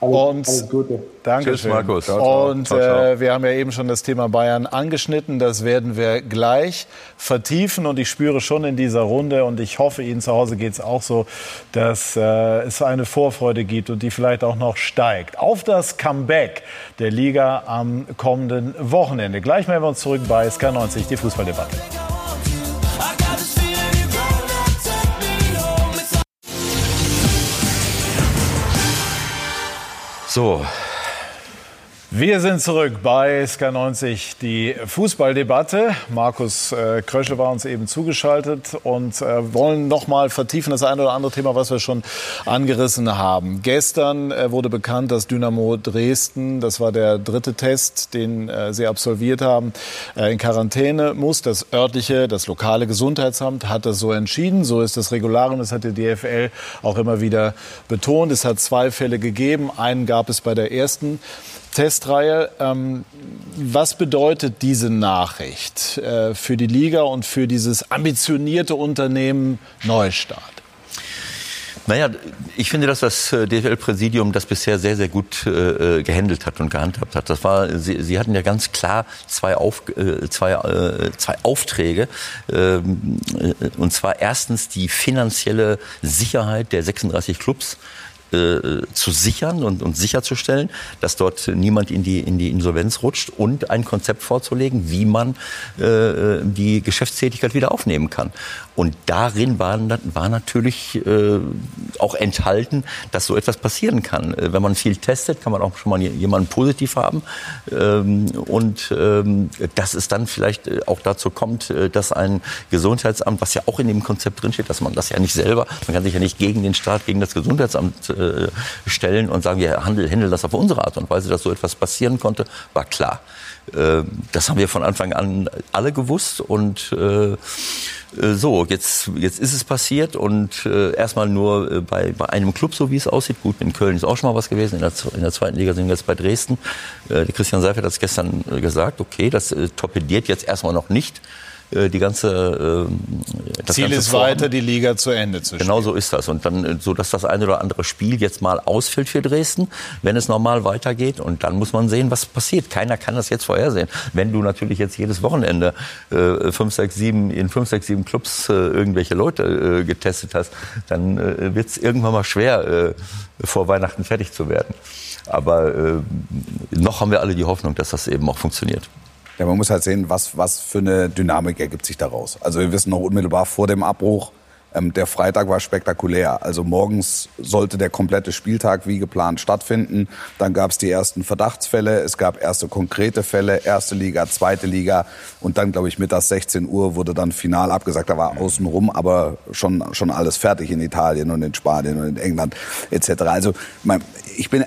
Alles, und alles Gute. Danke Tschüss, Markus. Ciao, ciao. Und ciao, äh, wir haben ja eben schon das Thema Bayern angeschnitten. Das werden wir gleich vertiefen. Und ich spüre schon in dieser Runde, und ich hoffe, Ihnen zu Hause geht es auch so, dass äh, es eine Vorfreude gibt und die vielleicht auch noch steigt. Auf das Comeback der Liga am kommenden Wochenende. Gleich melden wir uns zurück bei SK90, die Fußballdebatte. So, wir sind zurück bei SK90, die Fußballdebatte. Markus äh, Krösche war uns eben zugeschaltet und äh, wollen noch mal vertiefen das eine oder andere Thema, was wir schon angerissen haben. Gestern äh, wurde bekannt, dass Dynamo Dresden, das war der dritte Test, den äh, sie absolviert haben, äh, in Quarantäne muss. Das örtliche, das lokale Gesundheitsamt hat das so entschieden. So ist das Regularium, das hat die DFL auch immer wieder betont. Es hat zwei Fälle gegeben. Einen gab es bei der ersten Testreihe. Ähm, was bedeutet diese Nachricht äh, für die Liga und für dieses ambitionierte Unternehmen Neustart? Naja, ich finde, dass das äh, DFL-Präsidium das bisher sehr, sehr gut äh, äh, gehandelt hat und gehandhabt hat. Das war, sie, sie hatten ja ganz klar zwei, Auf, äh, zwei, äh, zwei Aufträge. Ähm, äh, und zwar erstens die finanzielle Sicherheit der 36 Clubs äh, zu sichern und, und sicherzustellen, dass dort niemand in die, in die Insolvenz rutscht und ein Konzept vorzulegen, wie man äh, die Geschäftstätigkeit wieder aufnehmen kann. Und darin war, war natürlich äh, auch enthalten, dass so etwas passieren kann. Äh, wenn man viel testet, kann man auch schon mal jemanden positiv haben. Ähm, und ähm, dass es dann vielleicht äh, auch dazu kommt, äh, dass ein Gesundheitsamt, was ja auch in dem Konzept drinsteht, dass man das ja nicht selber, man kann sich ja nicht gegen den Staat, gegen das Gesundheitsamt äh, stellen und sagen, wir handeln das auf unsere Art und Weise, dass so etwas passieren konnte, war klar. Äh, das haben wir von Anfang an alle gewusst und äh, so, jetzt, jetzt ist es passiert und äh, erstmal nur äh, bei, bei einem Club, so wie es aussieht. Gut, in Köln ist auch schon mal was gewesen, in der, in der zweiten Liga sind wir jetzt bei Dresden. Äh, Christian Seifert hat es gestern äh, gesagt, okay, das äh, torpediert jetzt erstmal noch nicht äh, die ganze äh, das Ziel ganze ist Form. weiter, die Liga zu Ende zu spielen. Genau so ist das. Und dann, äh, so dass das eine oder andere Spiel jetzt mal ausfällt für Dresden, wenn es normal weitergeht. Und dann muss man sehen, was passiert. Keiner kann das jetzt vorhersehen. Wenn du natürlich jetzt jedes Wochenende äh, fünf, sechs, sieben, in fünf, sechs, sieben Clubs äh, irgendwelche Leute äh, getestet hast, dann äh, wird es irgendwann mal schwer, äh, vor Weihnachten fertig zu werden. Aber äh, noch haben wir alle die Hoffnung, dass das eben auch funktioniert. Ja, man muss halt sehen, was, was für eine Dynamik ergibt sich daraus. Also wir wissen noch unmittelbar vor dem Abbruch, ähm, der Freitag war spektakulär. Also morgens sollte der komplette Spieltag wie geplant stattfinden. Dann gab es die ersten Verdachtsfälle, es gab erste konkrete Fälle, erste Liga, zweite Liga und dann, glaube ich, mittags 16 Uhr wurde dann final abgesagt. Da war außenrum aber schon, schon alles fertig in Italien und in Spanien und in England etc. Also ich bin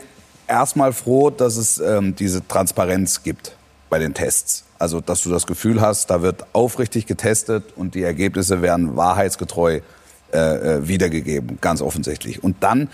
erstmal froh, dass es ähm, diese Transparenz gibt bei den Tests. Also, dass du das Gefühl hast, da wird aufrichtig getestet und die Ergebnisse werden wahrheitsgetreu äh, äh wiedergegeben, ganz offensichtlich. Und dann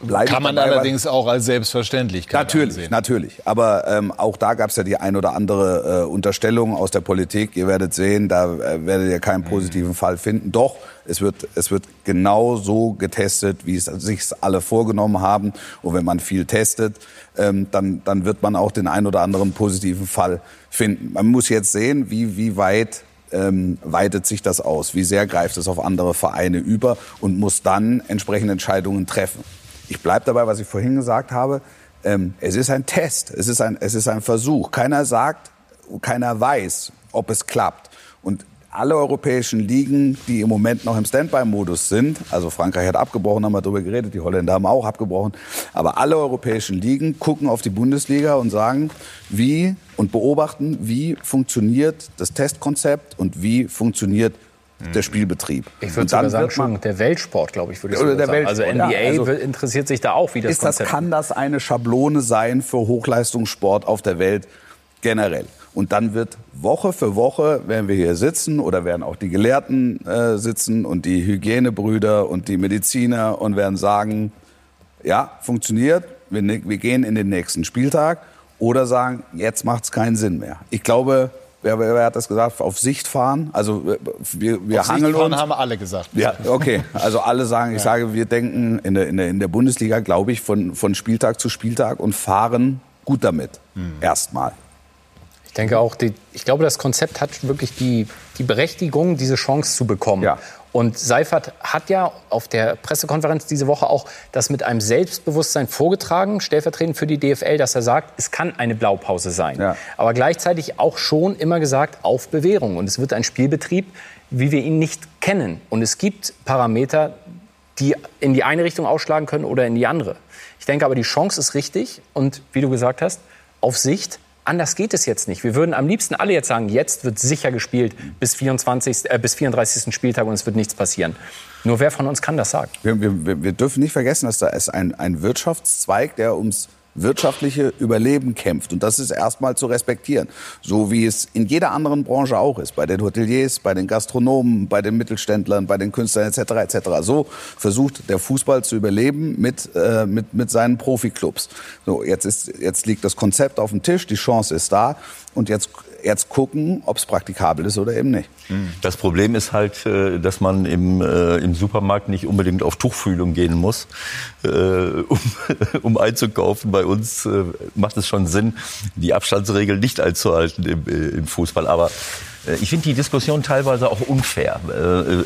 bleibt Kann man dabei, allerdings auch als selbstverständlich Natürlich, ansehen. natürlich. Aber ähm, auch da gab es ja die ein oder andere äh, Unterstellung aus der Politik. Ihr werdet sehen, da äh, werdet ihr keinen positiven mhm. Fall finden. Doch, es wird, es wird genau so getestet, wie es sich alle vorgenommen haben. Und wenn man viel testet, ähm, dann, dann wird man auch den ein oder anderen positiven Fall finden. Man muss jetzt sehen, wie, wie weit ähm, weitet sich das aus, wie sehr greift es auf andere Vereine über und muss dann entsprechende Entscheidungen treffen. Ich bleibe dabei, was ich vorhin gesagt habe. Ähm, es ist ein Test, es ist ein, es ist ein Versuch. Keiner sagt, keiner weiß, ob es klappt. Und alle europäischen Ligen, die im Moment noch im Standby-Modus sind, also Frankreich hat abgebrochen, haben wir darüber geredet, die Holländer haben auch abgebrochen, aber alle europäischen Ligen gucken auf die Bundesliga und sagen, wie und beobachten, wie funktioniert das Testkonzept und wie funktioniert der Spielbetrieb. Ich würde sogar sagen, schon der Weltsport, glaube ich, würde ich sagen. Also NBA ja, also interessiert sich da auch, wie das ist das, Konzept kann das eine Schablone sein für Hochleistungssport auf der Welt generell? Und dann wird Woche für Woche, werden wir hier sitzen oder werden auch die Gelehrten äh, sitzen und die Hygienebrüder und die Mediziner und werden sagen, ja, funktioniert, wir, ne- wir gehen in den nächsten Spieltag oder sagen, jetzt macht es keinen Sinn mehr. Ich glaube, wer, wer, hat das gesagt, auf Sicht fahren? Also äh, wir, wir Auf hangeln Sicht fahren uns. haben alle gesagt. Ja, okay. Also alle sagen, ich Ja. sage, wir denken in der, in der, in der Bundesliga, glaube ich, von, von Spieltag zu Spieltag und fahren gut damit. Hm. Erstmal. Ich denke auch, die, ich glaube, das Konzept hat wirklich die, die Berechtigung, diese Chance zu bekommen. Und Seifert hat ja auf der Pressekonferenz diese Woche auch das mit einem Selbstbewusstsein vorgetragen, stellvertretend für die DFL, dass er sagt, es kann eine Blaupause sein. Aber gleichzeitig auch schon immer gesagt, auf Bewährung. Und es wird ein Spielbetrieb, wie wir ihn nicht kennen. Und es gibt Parameter, die in die eine Richtung ausschlagen können oder in die andere. Ich denke aber, die Chance ist richtig und wie du gesagt hast, auf Sicht. Anders geht es jetzt nicht. Wir würden am liebsten alle jetzt sagen, jetzt wird sicher gespielt bis, 24, äh, bis 34. Spieltag und es wird nichts passieren. Nur wer von uns kann das sagen? Wir, wir, wir dürfen nicht vergessen, dass da ist ein, ein Wirtschaftszweig, der ums wirtschaftliche Überleben kämpft. Und das ist erstmal zu respektieren. So wie es in jeder anderen Branche auch ist. Bei den Hoteliers, bei den Gastronomen, bei den Mittelständlern, bei den Künstlern etc. etc. So versucht der Fußball zu überleben mit, äh, mit, mit seinen Profiklubs. So, jetzt, ist, jetzt liegt das Konzept auf dem Tisch, die Chance ist da. Und jetzt, jetzt gucken, ob es praktikabel ist oder eben nicht. Das Problem ist halt, äh, dass man im, äh, im Supermarkt nicht unbedingt auf Tuchfühlung gehen muss, äh, um, um einzukaufen. Bei uns äh, macht es schon Sinn, die Abstandsregeln nicht einzuhalten im, äh, im Fußball. Aber äh, ich finde die Diskussion teilweise auch unfair.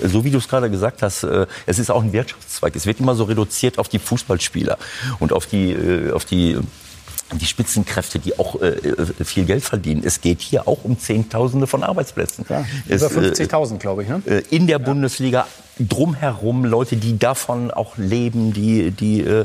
So wie du es gerade gesagt hast, es ist auch ein Wirtschaftszweig. Es wird immer so reduziert auf die Fußballspieler und auf die, auf die die Spitzenkräfte, die auch äh, äh, viel Geld verdienen. Es geht hier auch um Zehntausende von Arbeitsplätzen. Es, Über äh, 50.000, glaube ich. Ne? äh, in der Bundesliga drumherum Leute, die davon auch leben, die, die äh,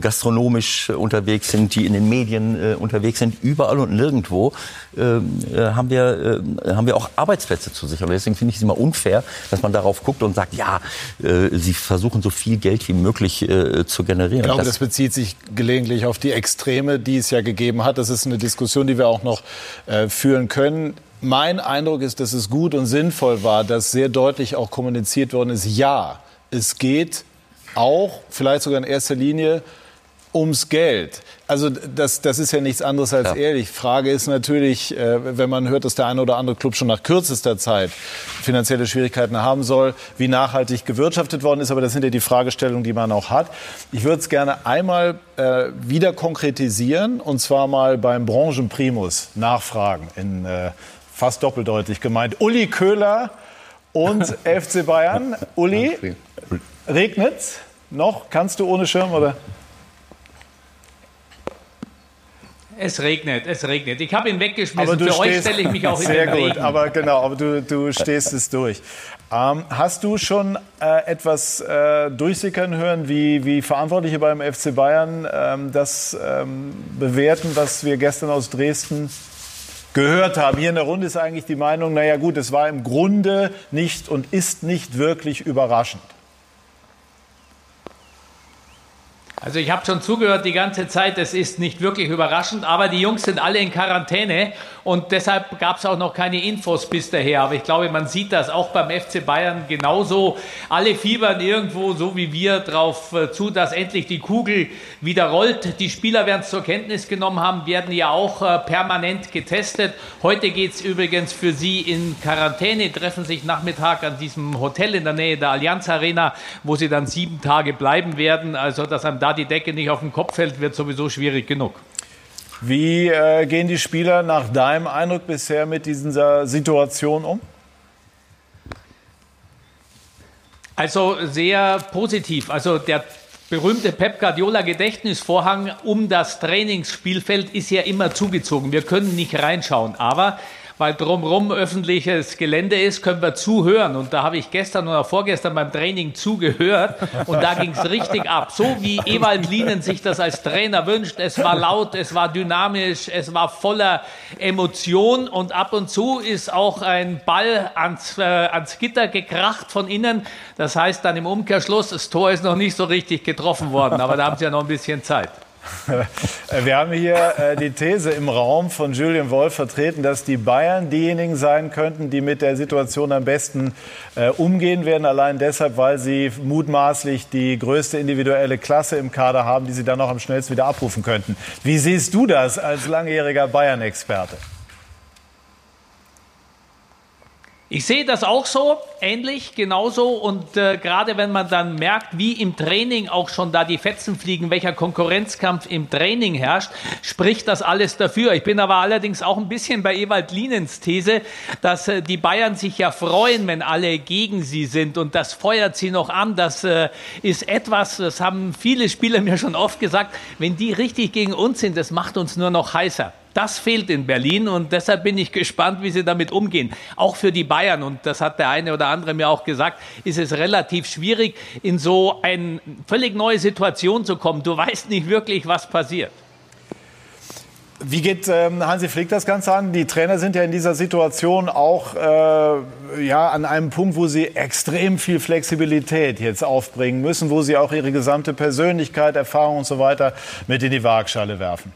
gastronomisch unterwegs sind, die in den Medien äh, unterwegs sind, überall und nirgendwo ähm, äh, haben, wir, äh, haben wir auch Arbeitsplätze zu sichern. Deswegen finde ich es immer unfair, dass man darauf guckt und sagt, ja, äh, sie versuchen so viel Geld wie möglich äh, zu generieren. Ich glaube, Das- das bezieht sich gelegentlich auf die Extreme, die es ja gegeben hat. Das ist eine Diskussion, die wir auch noch äh, führen können. Mein Eindruck ist, dass es gut und sinnvoll war, dass sehr deutlich auch kommuniziert worden ist, ja, es geht auch, vielleicht sogar in erster Linie, ums Geld. Also das, das ist ja nichts anderes als ehrlich. Frage ist natürlich, äh, wenn man hört, dass der eine oder andere Club schon nach kürzester Zeit finanzielle Schwierigkeiten haben soll, wie nachhaltig gewirtschaftet worden ist. Aber das sind ja die Fragestellungen, die man auch hat. Ich würde es gerne einmal äh, wieder konkretisieren und zwar mal beim Branchenprimus nachfragen, in äh, fast doppeldeutig gemeint. Uli Köhler und FC Bayern. Uli, regnet's noch? Kannst du ohne Schirm oder? Es regnet, es regnet. Ich habe ihn Aber weggeschmissen. du Für euch stehst- stelle ich mich auch in Sehr den gut, Regen. aber genau, aber du, du stehst es durch. Ähm, hast du schon äh, etwas äh, durchsickern hören, wie, wie Verantwortliche beim FC Bayern ähm, das ähm, bewerten, was wir gestern aus Dresden gehört haben? Hier in der Runde ist eigentlich die Meinung, naja gut, es war im Grunde nicht und ist nicht wirklich überraschend. Also ich habe schon zugehört die ganze Zeit, das ist nicht wirklich überraschend, aber die Jungs sind alle in Quarantäne und deshalb gab es auch noch keine Infos bis daher. Aber ich glaube, man sieht das auch beim FC Bayern genauso. Alle fiebern irgendwo, so wie wir, darauf äh, zu, dass endlich die Kugel wieder rollt. Die Spieler werden es zur Kenntnis genommen haben, werden ja auch äh, permanent getestet. Heute geht es übrigens für sie in Quarantäne, treffen sich Nachmittag an diesem Hotel in der Nähe der Allianz Arena, wo sie dann sieben Tage bleiben werden. Also, dass einem da die Decke nicht auf den Kopf fällt, wird sowieso schwierig genug. Wie äh, gehen die Spieler nach deinem Eindruck bisher mit dieser Situation um? Also sehr positiv. Also der berühmte Pep Guardiola Gedächtnisvorhang um das Trainingsspielfeld ist ja immer zugezogen. Wir können nicht reinschauen. Aber weil drumherum öffentliches Gelände ist, können wir zuhören. Und da habe ich gestern oder vorgestern beim Training zugehört und da ging es richtig ab. So wie Ewald Lienen sich das als Trainer wünscht. Es war laut, es war dynamisch, es war voller Emotion und ab und zu ist auch ein Ball ans, äh, ans Gitter gekracht von innen. Das heißt dann im Umkehrschluss, das Tor ist noch nicht so richtig getroffen worden, aber da haben sie ja noch ein bisschen Zeit. Wir haben hier äh, die These im Raum von Julian Wolf vertreten, dass die Bayern diejenigen sein könnten, die mit der Situation am besten äh, umgehen werden. Allein deshalb, weil sie mutmaßlich die größte individuelle Klasse im Kader haben, die sie dann auch am schnellsten wieder abrufen könnten. Wie siehst du das als langjähriger Bayern-Experte? Ich sehe das auch so, ähnlich, genauso. Und äh, gerade wenn man dann merkt, wie im Training auch schon da die Fetzen fliegen, welcher Konkurrenzkampf im Training herrscht, spricht das alles dafür. Ich bin aber allerdings auch ein bisschen bei Ewald Lienens These, dass äh, die Bayern sich ja freuen, wenn alle gegen sie sind. Und das feuert sie noch an. Das äh, ist etwas, das haben viele Spieler mir schon oft gesagt, wenn die richtig gegen uns sind, das macht uns nur noch heißer. Das fehlt in Berlin und deshalb bin ich gespannt, wie sie damit umgehen. Auch für die Bayern, und das hat der eine oder andere mir auch gesagt, ist es relativ schwierig, in so eine völlig neue Situation zu kommen. Du weißt nicht wirklich, was passiert. Wie geht ähm, Hansi Flick das Ganze an? Die Trainer sind ja in dieser Situation auch äh, ja, an einem Punkt, wo sie extrem viel Flexibilität jetzt aufbringen müssen, wo sie auch ihre gesamte Persönlichkeit, Erfahrung und so weiter mit in die Waagschale werfen.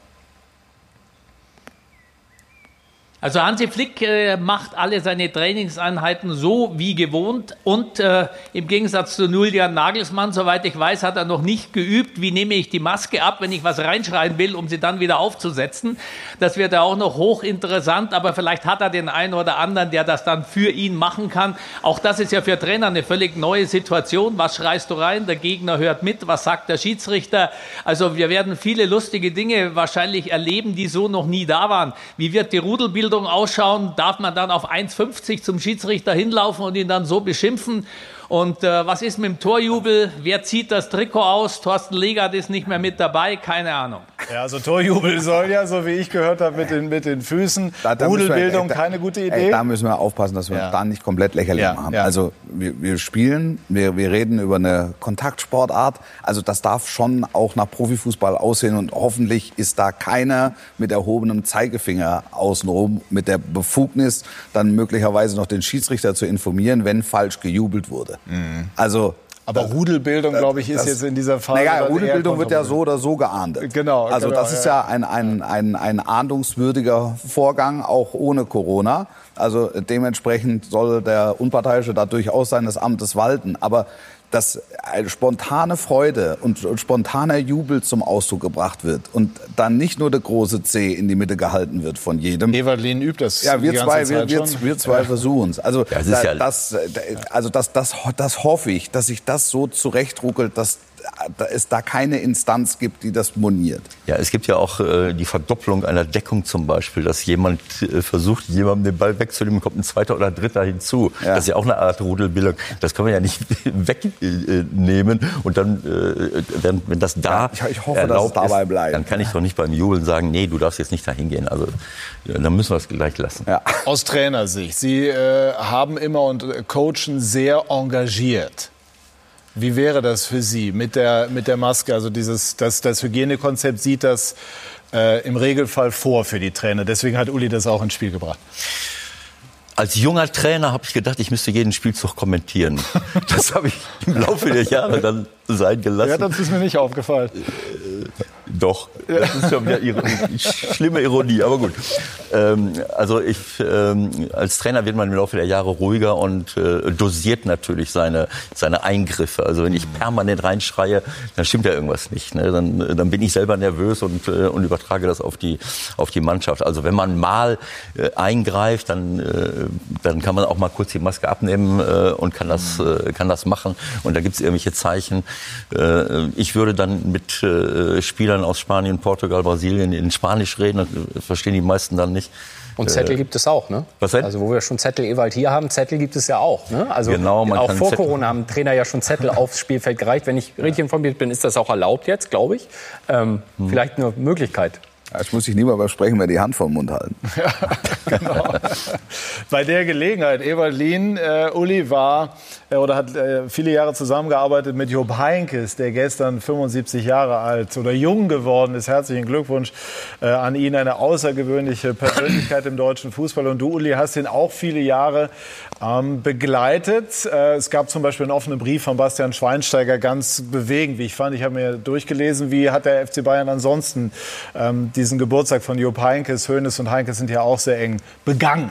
Also Hansi Flick äh, macht alle seine Trainingseinheiten so wie gewohnt und äh, im Gegensatz zu Julian Nagelsmann, soweit ich weiß, hat er noch nicht geübt, wie nehme ich die Maske ab, wenn ich was reinschreien will, um sie dann wieder aufzusetzen. Das wird ja auch noch hochinteressant, aber vielleicht hat er den einen oder anderen, der das dann für ihn machen kann. Auch das ist ja für Trainer eine völlig neue Situation. Was schreist du rein? Der Gegner hört mit. Was sagt der Schiedsrichter? Also wir werden viele lustige Dinge wahrscheinlich erleben, die so noch nie da waren. Wie wird die Rudelbildung Bildung ausschauen, darf man dann auf 1,50 zum Schiedsrichter hinlaufen und ihn dann so beschimpfen. Und äh, was ist mit dem Torjubel? Wer zieht das Trikot aus? Thorsten Legert ist nicht mehr mit dabei, keine Ahnung. Ja, also Torjubel soll ja, so wie ich gehört habe, mit den, mit den Füßen. Da, da Rudelbildung, wir, ey, keine gute Idee. Ey, da müssen wir aufpassen, dass wir ja. da nicht komplett lächerlich ja, machen. Ja. Also wir, wir spielen, wir, wir reden über eine Kontaktsportart. Also das darf schon auch nach Profifußball aussehen und hoffentlich ist da keiner mit erhobenem Zeigefinger außenrum mit der Befugnis, dann möglicherweise noch den Schiedsrichter zu informieren, wenn falsch gejubelt wurde. Mhm. Also aber Rudelbildung, glaube ich, ist das, jetzt in dieser Phase. Naja, Rudelbildung wird ja so oder so geahndet. Genau. Also genau, das ist ja ein, ein, ein, ein ahndungswürdiger Vorgang, auch ohne Corona. Also dementsprechend soll der Unparteiische da durchaus seines Amtes walten. Aber dass spontane Freude und, und, spontaner Jubel zum Ausdruck gebracht wird und dann nicht nur der große C in die Mitte gehalten wird von jedem. Evalin übt das. Ja, wir zwei, wir, wir, wir, zwei ja. versuchen es. Also, ja, das, das, also das, das, das hoffe ich, dass sich das so zurechtruckelt, dass es da keine Instanz gibt, die das moniert. Ja, es gibt ja auch äh, die Verdopplung einer Deckung zum Beispiel, dass jemand äh, versucht, jemandem den Ball wegzunehmen, kommt ein zweiter oder dritter hinzu. Ja. Das ist ja auch eine Art Rudelbildung. Das können wir ja nicht wegnehmen. Und dann, äh, wenn, wenn das da ja, ich, ich hoffe, dass es dabei bleibt. dann kann ich doch nicht beim Jubeln sagen, nee, du darfst jetzt nicht dahin gehen. Also dann müssen wir es gleich lassen. Ja. Aus Trainersicht, Sie äh, haben immer und coachen sehr engagiert. Wie wäre das für Sie mit der, mit der Maske? Also dieses, das, das Hygienekonzept sieht das äh, im Regelfall vor für die Trainer. Deswegen hat Uli das auch ins Spiel gebracht. Als junger Trainer habe ich gedacht, ich müsste jeden Spielzug kommentieren. Das habe ich im Laufe der Jahre dann sein gelassen. Ja, das ist mir nicht aufgefallen. Doch, das ist schon wieder Ironie, schlimme Ironie, aber gut. Ähm, also ich, ähm, als Trainer wird man im Laufe der Jahre ruhiger und äh, dosiert natürlich seine, seine Eingriffe. Also wenn ich mhm. permanent reinschreie, dann stimmt ja irgendwas nicht. Ne? Dann, dann bin ich selber nervös und, äh, und übertrage das auf die, auf die Mannschaft. Also wenn man mal äh, eingreift, dann, äh, dann kann man auch mal kurz die Maske abnehmen äh, und kann das, mhm. äh, kann das machen. Und da gibt es irgendwelche Zeichen. Äh, ich würde dann mit äh, Spielern aus Spanien, Portugal, Brasilien in Spanisch reden. Das verstehen die meisten dann nicht. Und Zettel gibt es auch, ne? Was denn? Also wo wir schon Zettel Ewald hier haben, Zettel gibt es ja auch. Ne? Also genau, auch vor Zettel Corona haben Trainer ja schon Zettel aufs Spielfeld gereicht. Wenn ich richtig informiert bin, ist das auch erlaubt jetzt, glaube ich. Ähm, hm. Vielleicht eine Möglichkeit. Ich muss sich nie mal versprechen, wenn die Hand vom Mund halten. Ja, genau. Bei der Gelegenheit, Ewald Lien, äh, Uli war äh, oder hat äh, viele Jahre zusammengearbeitet mit Job Heinkes, der gestern 75 Jahre alt oder jung geworden ist. Herzlichen Glückwunsch äh, an ihn, eine außergewöhnliche Persönlichkeit im deutschen Fußball. Und du, Uli, hast ihn auch viele Jahre ähm, begleitet. Äh, es gab zum Beispiel einen offenen Brief von Bastian Schweinsteiger, ganz bewegend, wie ich fand. Ich habe mir durchgelesen, wie hat der FC Bayern ansonsten ähm, diesen Geburtstag von Jupp Heinkes, Hoeneß und Heinkes sind ja auch sehr eng begangen.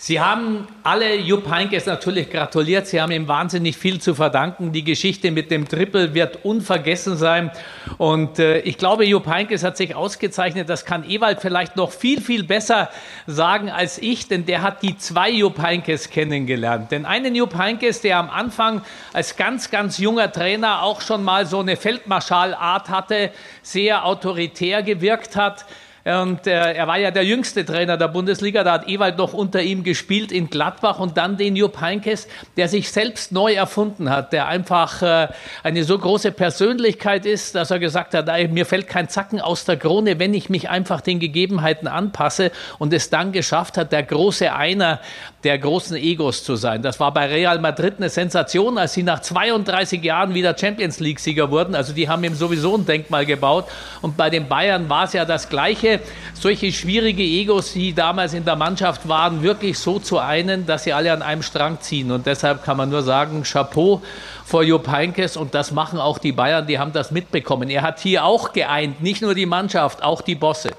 Sie haben alle Jupp Heinkes natürlich gratuliert. Sie haben ihm wahnsinnig viel zu verdanken. Die Geschichte mit dem Triple wird unvergessen sein. Und äh, ich glaube, Jupp Heinkes hat sich ausgezeichnet. Das kann Ewald vielleicht noch viel, viel besser sagen als ich, denn der hat die zwei Jupp Heinkes kennengelernt. Den einen Jupp Heinkes, der am Anfang als ganz, ganz junger Trainer auch schon mal so eine Feldmarschallart hatte, sehr autoritär gewirkt hat und äh, er war ja der jüngste Trainer der Bundesliga. Da hat Ewald noch unter ihm gespielt in Gladbach und dann den Jupp Heinkes, der sich selbst neu erfunden hat, der einfach äh, eine so große Persönlichkeit ist, dass er gesagt hat, mir fällt kein Zacken aus der Krone, wenn ich mich einfach den Gegebenheiten anpasse und es dann geschafft hat, der große Einer der großen Egos zu sein. Das war bei Real Madrid eine Sensation, als sie nach 32 Jahren wieder Champions League-Sieger wurden. Also die haben ihm sowieso ein Denkmal gebaut. Und bei den Bayern war es ja das Gleiche. Solche schwierige Egos, die damals in der Mannschaft waren, wirklich so zu einen, dass sie alle an einem Strang ziehen. Und deshalb kann man nur sagen, Chapeau vor Jupp Heinkes und das machen auch die Bayern, die haben das mitbekommen. Er hat hier auch geeint, nicht nur die Mannschaft, auch die Bosse.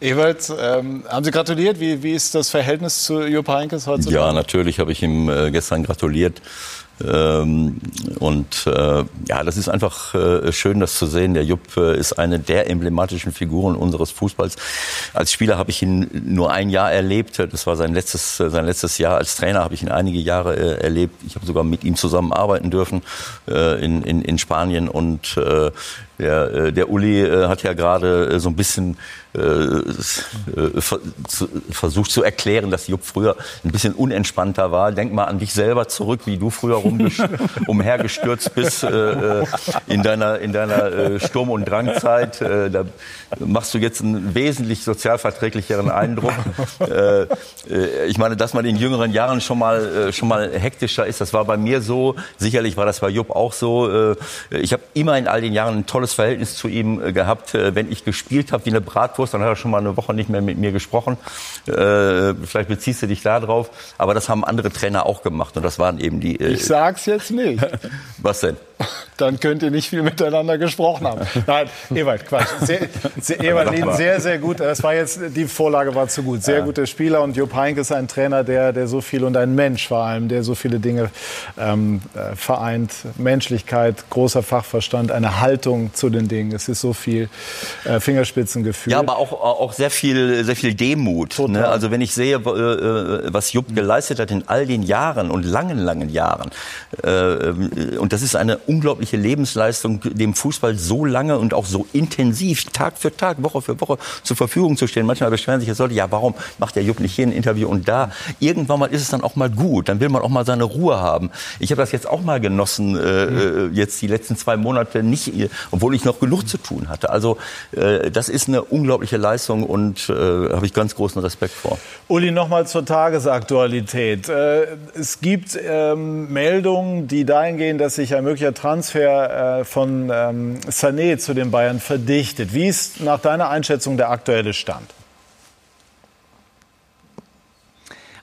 Ewald, ähm, haben Sie gratuliert? Wie, wie ist das Verhältnis zu Jupp Heynckes heutzutage? Ja, natürlich habe ich ihm äh, gestern gratuliert. Ähm, und äh, ja, das ist einfach äh, schön, das zu sehen. Der Jupp äh, ist eine der emblematischen Figuren unseres Fußballs. Als Spieler habe ich ihn nur ein Jahr erlebt. Das war sein letztes, äh, sein letztes Jahr. Als Trainer habe ich ihn einige Jahre äh, erlebt. Ich habe sogar mit ihm zusammen arbeiten dürfen äh, in, in, in Spanien. Und äh, der, äh, der Uli äh, hat ja gerade äh, so ein bisschen äh, versucht zu erklären, dass Jupp früher ein bisschen unentspannter war. Denk mal an dich selber zurück, wie du früher umhergestürzt bist äh, in deiner, in deiner äh, Sturm- und Drangzeit. Äh, da machst du jetzt einen wesentlich sozialverträglicheren Eindruck. Äh, äh, ich meine, dass man in jüngeren Jahren schon mal, schon mal hektischer ist, das war bei mir so. Sicherlich war das bei Jupp auch so. ich habe immer in all den Jahren ein tolles Verhältnis zu ihm gehabt. wenn ich gespielt habe wie eine Bratwurst, dann hat er schon mal eine Woche nicht mehr mit mir gesprochen. Äh, vielleicht beziehst du dich da drauf. Aber das haben andere Trainer auch gemacht und das waren eben die. Äh, ich sag's jetzt nicht. Was denn? Dann könnt ihr nicht viel miteinander gesprochen haben. Nein, Ewald, Quatsch. Sehr, sehr, Ewald sehr, sehr gut. Das war jetzt, die Vorlage war zu gut. Sehr ja. guter Spieler und Jupp Heynckes ist ein Trainer, der, der so viel und ein Mensch vor allem, der so viele Dinge ähm, äh, vereint. Menschlichkeit, großer Fachverstand, eine Haltung zu den Dingen. Es ist so viel äh, Fingerspitzengefühl. Ja, aber auch, auch sehr viel, sehr viel Demut. Ne? Also wenn ich sehe, äh, äh, was Jupp geleistet hat in all den Jahren und langen, langen Jahren, äh, und das ist eine unglaubliche Lebensleistung, dem Fußball so lange und auch so intensiv, Tag für Tag, Woche für Woche zur Verfügung zu stehen. Manchmal beschweren sich jetzt Leute, ja, warum macht der Jupp nicht hier ein Interview und da? Irgendwann mal ist es dann auch mal gut, dann will man auch mal seine Ruhe haben. Ich habe das jetzt auch mal genossen, äh, jetzt die letzten zwei Monate nicht, obwohl ich noch genug zu tun hatte. Also äh, das ist eine unglaubliche Leistung und äh, habe ich ganz großen Respekt vor. Uli, nochmal zur Tagesaktualität. Äh, es gibt ähm, Meldungen, die dahin gehen, dass sich ein möglicher Transfer äh, von ähm, Sané zu den Bayern verdichtet. Wie ist nach deiner Einschätzung der aktuelle Stand?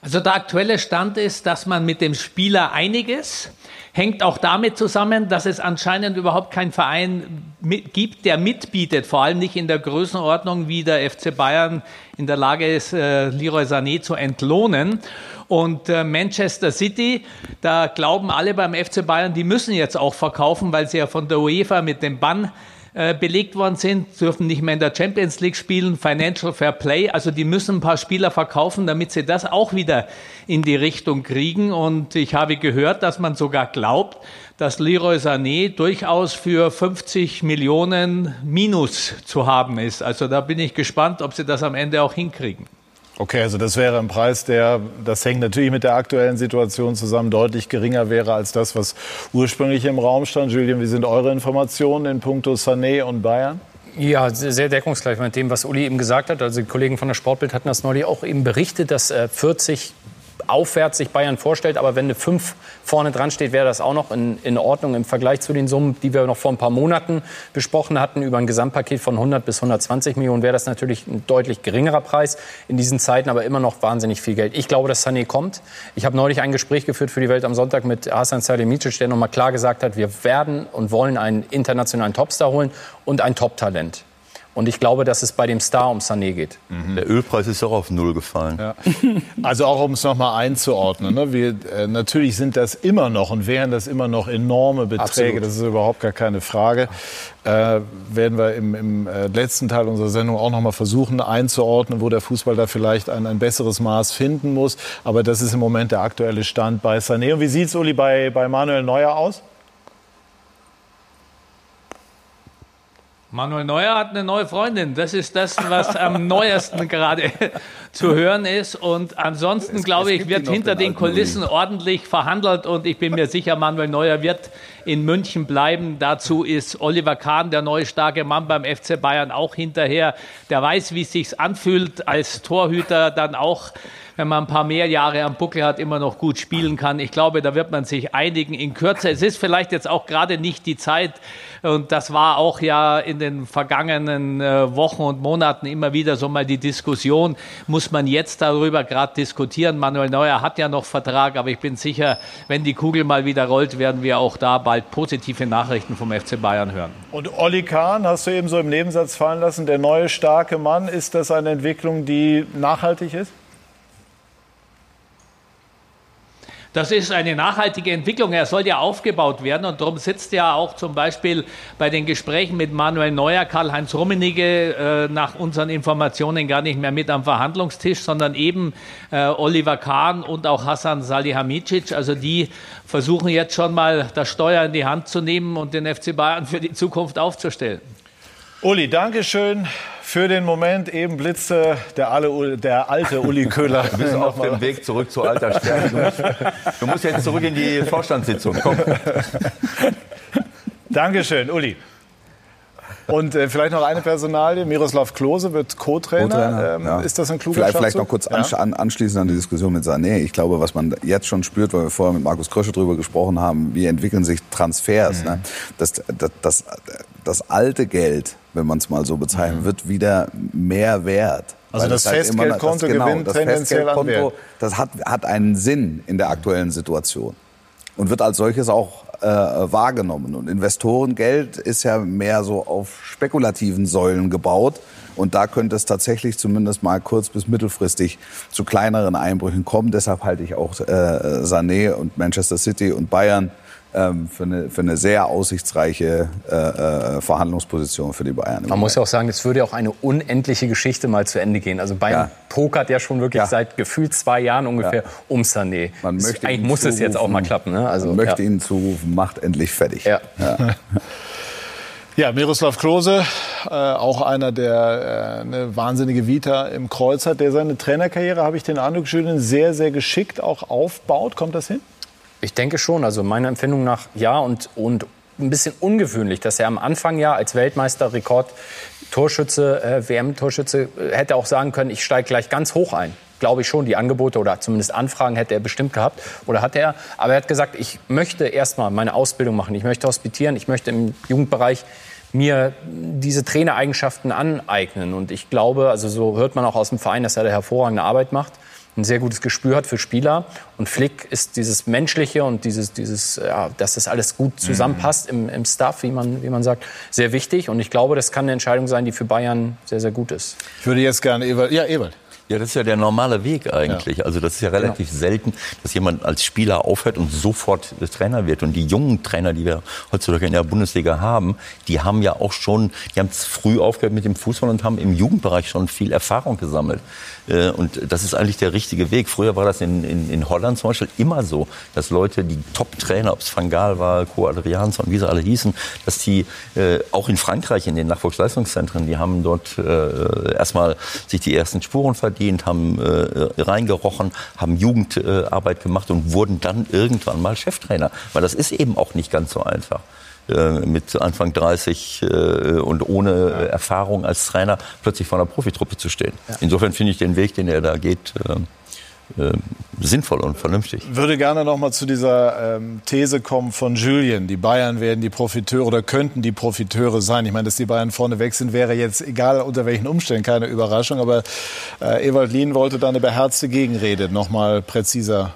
Also der aktuelle Stand ist, dass man mit dem Spieler einiges hängt auch damit zusammen, dass es anscheinend überhaupt keinen Verein mit, gibt, der mitbietet, vor allem nicht in der Größenordnung, wie der FC Bayern in der Lage ist, äh, Leroy Sané zu entlohnen. Und äh, Manchester City, da glauben alle beim FC Bayern, die müssen jetzt auch verkaufen, weil sie ja von der UEFA mit dem Bann äh, belegt worden sind, dürfen nicht mehr in der Champions League spielen, Financial Fair Play. Also die müssen ein paar Spieler verkaufen, damit sie das auch wieder in die Richtung kriegen. Und ich habe gehört, dass man sogar glaubt, dass Leroy Sané durchaus für 50 Millionen Minus zu haben ist. Also da bin ich gespannt, ob sie das am Ende auch hinkriegen. Okay, also das wäre ein Preis, der, das hängt natürlich mit der aktuellen Situation zusammen, deutlich geringer wäre als das, was ursprünglich im Raum stand. Julian, wie sind eure Informationen in puncto Sané und Bayern? Ja, sehr deckungsgleich mit dem, was Uli eben gesagt hat. Also die Kollegen von der Sportbild hatten das neulich auch eben berichtet, dass 40 aufwärts sich Bayern vorstellt. Aber wenn eine 5 vorne dran steht, wäre das auch noch in, in Ordnung im Vergleich zu den Summen, die wir noch vor ein paar Monaten besprochen hatten. Über ein Gesamtpaket von 100 bis 120 Millionen wäre das natürlich ein deutlich geringerer Preis in diesen Zeiten, aber immer noch wahnsinnig viel Geld. Ich glaube, dass Sané kommt. Ich habe neulich ein Gespräch geführt für die Welt am Sonntag mit Hasan Salihamidzic, der noch mal klar gesagt hat, wir werden und wollen einen internationalen Topstar holen und ein Top-Talent. Und ich glaube, dass es bei dem Star um Sané geht. Mhm. Der Ölpreis ist auch auf Null gefallen. Ja. Also auch um es noch mal einzuordnen. Ne? Wir, äh, natürlich sind das immer noch und wären das immer noch enorme Beträge. Absolut. Das ist überhaupt gar keine Frage. Äh, werden wir im, im äh, letzten Teil unserer Sendung auch noch mal versuchen einzuordnen, wo der Fußball da vielleicht ein, ein besseres Maß finden muss. Aber das ist im Moment der aktuelle Stand bei Sané. Und wie sieht es, Uli, bei, bei Manuel Neuer aus? Manuel Neuer hat eine neue Freundin. Das ist das, was am neuesten gerade zu hören ist. Und ansonsten, es, glaube ich, wird hinter den, den Kulissen Uli. ordentlich verhandelt. Und ich bin mir sicher, Manuel Neuer wird in München bleiben. Dazu ist Oliver Kahn, der neue starke Mann beim FC Bayern, auch hinterher. Der weiß, wie es sich anfühlt, als Torhüter dann auch wenn man ein paar mehr Jahre am Buckel hat, immer noch gut spielen kann. Ich glaube, da wird man sich einigen in Kürze. Es ist vielleicht jetzt auch gerade nicht die Zeit, und das war auch ja in den vergangenen äh, Wochen und Monaten immer wieder so mal die Diskussion, muss man jetzt darüber gerade diskutieren. Manuel Neuer hat ja noch Vertrag, aber ich bin sicher, wenn die Kugel mal wieder rollt, werden wir auch da bald positive Nachrichten vom FC Bayern hören. Und Olli Kahn, hast du eben so im Nebensatz fallen lassen, der neue starke Mann, ist das eine Entwicklung, die nachhaltig ist? Das ist eine nachhaltige Entwicklung. Er soll ja aufgebaut werden und darum sitzt ja auch zum Beispiel bei den Gesprächen mit Manuel Neuer, Karl-Heinz Rummenigge äh, nach unseren Informationen gar nicht mehr mit am Verhandlungstisch, sondern eben äh, Oliver Kahn und auch Hassan Salihamidzic. Also die versuchen jetzt schon mal das Steuer in die Hand zu nehmen und den FC Bayern für die Zukunft aufzustellen. Uli, danke schön für den Moment. Eben blitzte der, alle, der alte Uli Köhler. Du bist auf dem Weg zurück zur Altersstärke. Du musst, du musst jetzt zurück in die Vorstandssitzung. Komm. Dankeschön, Uli. Und äh, vielleicht noch eine Personalie. Miroslav Klose wird Co-Trainer. ähm, ja. Ist das ein kluger Vielleicht, vielleicht noch kurz ja. an, anschließend an die Diskussion mit Sané. Ich glaube, was man jetzt schon spürt, weil wir vorher mit Markus Krösche darüber gesprochen haben, wie entwickeln sich Transfers. Mhm. Ne? Das, das, das, das alte Geld, wenn man es mal so bezeichnen, mhm. wird wieder mehr wert. Also das, das halt Festgeldkonto genau, gewinnt tendenziell an Wert. Das hat, hat einen Sinn in der aktuellen Situation und wird als solches auch äh, wahrgenommen. Und Investorengeld ist ja mehr so auf spekulativen Säulen gebaut. Und da könnte es tatsächlich zumindest mal kurz- bis mittelfristig zu kleineren Einbrüchen kommen. Deshalb halte ich auch äh, Sané und Manchester City und Bayern für, eine, für eine sehr aussichtsreiche äh, äh, Verhandlungsposition für die Bayern. Man muss ja auch sagen, es würde auch eine unendliche Geschichte mal zu Ende gehen. Also Bayern ja. pokert ja schon wirklich ja. seit gefühlt zwei Jahren ungefähr ja. um Sané. Man möchte Eigentlich muss es jetzt auch mal klappen. Ne? Also, man möchte ihnen zurufen, macht endlich fertig. Ja. Ja, Miroslav Klose, äh, auch einer, der äh, eine wahnsinnige Vita im Kreuz hat, der seine Trainerkarriere, habe ich den Eindruck, sehr, sehr geschickt auch aufbaut. Kommt das hin? Ich denke schon. Also meiner Empfindung nach ja und, und ein bisschen ungewöhnlich, dass er am Anfang ja als Weltmeister Rekord Torschütze, äh, WM-Torschütze, äh, hätte auch sagen können, ich steige gleich ganz hoch ein. Glaube ich schon, die Angebote oder zumindest Anfragen hätte er bestimmt gehabt oder hat er. Aber er hat gesagt, ich möchte erstmal meine Ausbildung machen, ich möchte hospitieren, ich möchte im Jugendbereich mir diese Trainereigenschaften aneignen. Und ich glaube, also so hört man auch aus dem Verein, dass er da hervorragende Arbeit macht ein sehr gutes Gespür hat für Spieler. Und Flick ist dieses Menschliche und dieses, dieses ja, dass das alles gut zusammenpasst im, im Staff, wie man, wie man sagt, sehr wichtig. Und ich glaube, das kann eine Entscheidung sein, die für Bayern sehr, sehr gut ist. Ich würde jetzt gerne Ewald. Ja, Ewald. Ja, das ist ja der normale Weg eigentlich. Ja. Also das ist ja relativ genau. selten, dass jemand als Spieler aufhört und sofort Trainer wird. Und die jungen Trainer, die wir heutzutage in der Bundesliga haben, die haben ja auch schon, die haben früh aufgehört mit dem Fußball und haben im Jugendbereich schon viel Erfahrung gesammelt. Äh, und das ist eigentlich der richtige Weg. Früher war das in, in, in Holland zum Beispiel immer so, dass Leute, die Top-Trainer, ob es Van Gaal war, Co. Adriansson, wie sie alle hießen, dass die äh, auch in Frankreich in den Nachwuchsleistungszentren, die haben dort äh, erstmal sich die ersten Spuren verdient verdient, haben äh, reingerochen, haben Jugendarbeit gemacht und wurden dann irgendwann mal Cheftrainer. Weil das ist eben auch nicht ganz so einfach äh, mit Anfang 30 äh, und ohne ja. Erfahrung als Trainer plötzlich vor einer Profitruppe zu stehen. Ja. Insofern finde ich den Weg, den er da geht, äh, sinnvoll und vernünftig. Ich würde gerne noch mal zu dieser ähm, These kommen von Julien. Die Bayern werden die Profiteure oder könnten die Profiteure sein. Ich meine, dass die Bayern vorne weg sind, wäre jetzt egal unter welchen Umständen keine Überraschung. Aber äh, Ewald Lien wollte da eine beherzte Gegenrede noch mal präziser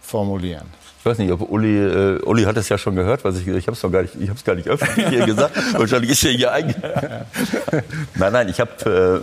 formulieren. Ich weiß nicht, ob Uli, äh, Uli hat es ja schon gehört, was ich ich habe es gar nicht, ich habe es gar nicht öffentlich hier gesagt. Wahrscheinlich ist er hier eingegangen. nein, nein, ich habe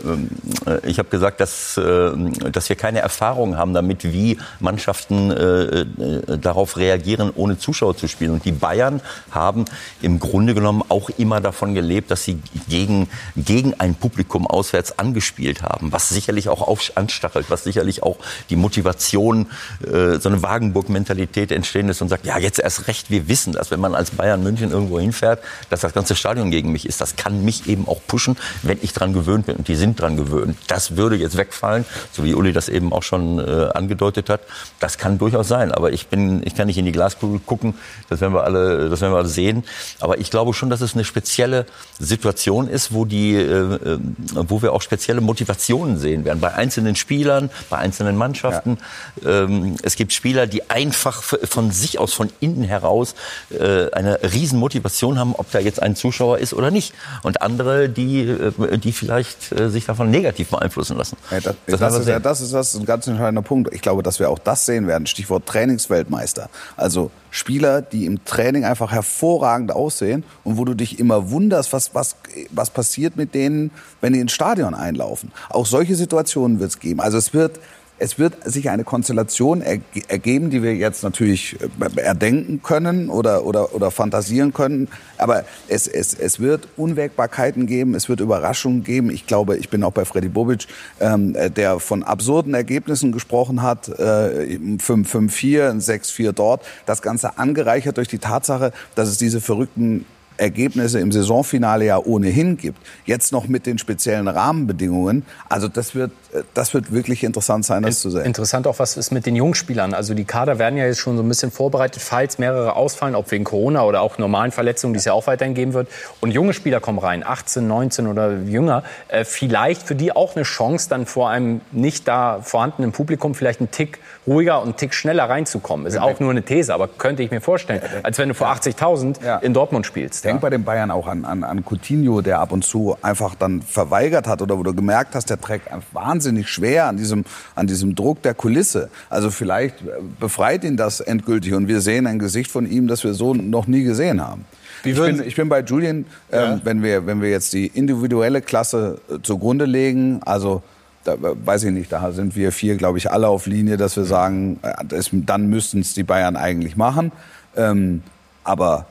äh, ich habe gesagt, dass äh, dass wir keine Erfahrung haben damit, wie Mannschaften äh, äh, darauf reagieren, ohne Zuschauer zu spielen. Und die Bayern haben im Grunde genommen auch immer davon gelebt, dass sie gegen gegen ein Publikum auswärts angespielt haben, was sicherlich auch anstachelt, was sicherlich auch die Motivation, äh, so eine Wagenburg-Mentalität entsteht stehen ist und sagt, ja, jetzt erst recht, wir wissen das, wenn man als Bayern München irgendwo hinfährt, dass das ganze Stadion gegen mich ist. Das kann mich eben auch pushen, wenn ich dran gewöhnt bin. Und die sind dran gewöhnt. Das würde jetzt wegfallen, so wie Uli das eben auch schon äh, angedeutet hat. Das kann durchaus sein. Aber ich bin, ich kann nicht in die Glaskugel gucken. Das werden wir alle, das werden wir alle sehen. Aber ich glaube schon, dass es eine spezielle Situation ist, wo die, äh, äh wo wir auch spezielle Motivationen sehen werden. Bei einzelnen Spielern, bei einzelnen Mannschaften. Ja. Ähm, es gibt Spieler, die einfach von sich aus, von innen heraus äh, eine Riesenmotivation haben, ob da jetzt ein Zuschauer ist oder nicht. Und andere, die, äh, die vielleicht äh, sich davon negativ beeinflussen lassen. Ja, das, das, das, ist, ja, das, ist, das ist ein ganz entscheidender Punkt. Ich glaube, dass wir auch das sehen werden. Stichwort Trainingsweltmeister. Also Spieler, die im Training einfach hervorragend aussehen und wo du dich immer wunderst, was, was, was passiert mit denen, wenn die ins Stadion einlaufen. Auch solche Situationen wird es geben. Also es wird es wird sich eine Konstellation ergeben, die wir jetzt natürlich äh, erdenken können oder, oder, oder fantasieren können. Aber es, es, es wird Unwägbarkeiten geben, es wird Überraschungen geben. Ich glaube, ich bin auch bei Freddy Bobic, ähm, der von absurden Ergebnissen gesprochen hat. Äh, 5-5-4, ein 6-4 dort. Das Ganze angereichert durch die Tatsache, dass es diese verrückten Ergebnisse im Saisonfinale ja ohnehin gibt, jetzt noch mit den speziellen Rahmenbedingungen. Also das wird, das wird wirklich interessant sein, das zu sehen. Interessant auch, was ist mit den Jungspielern? Also die Kader werden ja jetzt schon so ein bisschen vorbereitet, falls mehrere ausfallen, ob wegen Corona oder auch normalen Verletzungen, die es ja auch weiterhin geben wird. Und junge Spieler kommen rein, 18, 19 oder jünger. Äh, vielleicht für die auch eine Chance, dann vor einem nicht da vorhandenen Publikum vielleicht einen Tick ruhiger und einen Tick schneller reinzukommen. Ist auch nur eine These, aber könnte ich mir vorstellen. Als wenn du vor 80.000 in Dortmund spielst. Denk bei den Bayern auch an, an, an Coutinho, der ab und zu einfach dann verweigert hat oder wo du gemerkt hast, der trägt wahnsinnig schwer an diesem, an diesem Druck der Kulisse. Also vielleicht befreit ihn das endgültig und wir sehen ein Gesicht von ihm, das wir so noch nie gesehen haben. Ich bin, ich bin bei Julian, ähm, ja. wenn, wir, wenn wir jetzt die individuelle Klasse äh, zugrunde legen, also da weiß ich nicht, da sind wir vier, glaube ich, alle auf Linie, dass wir sagen, äh, das, dann müssten es die Bayern eigentlich machen. Ähm, aber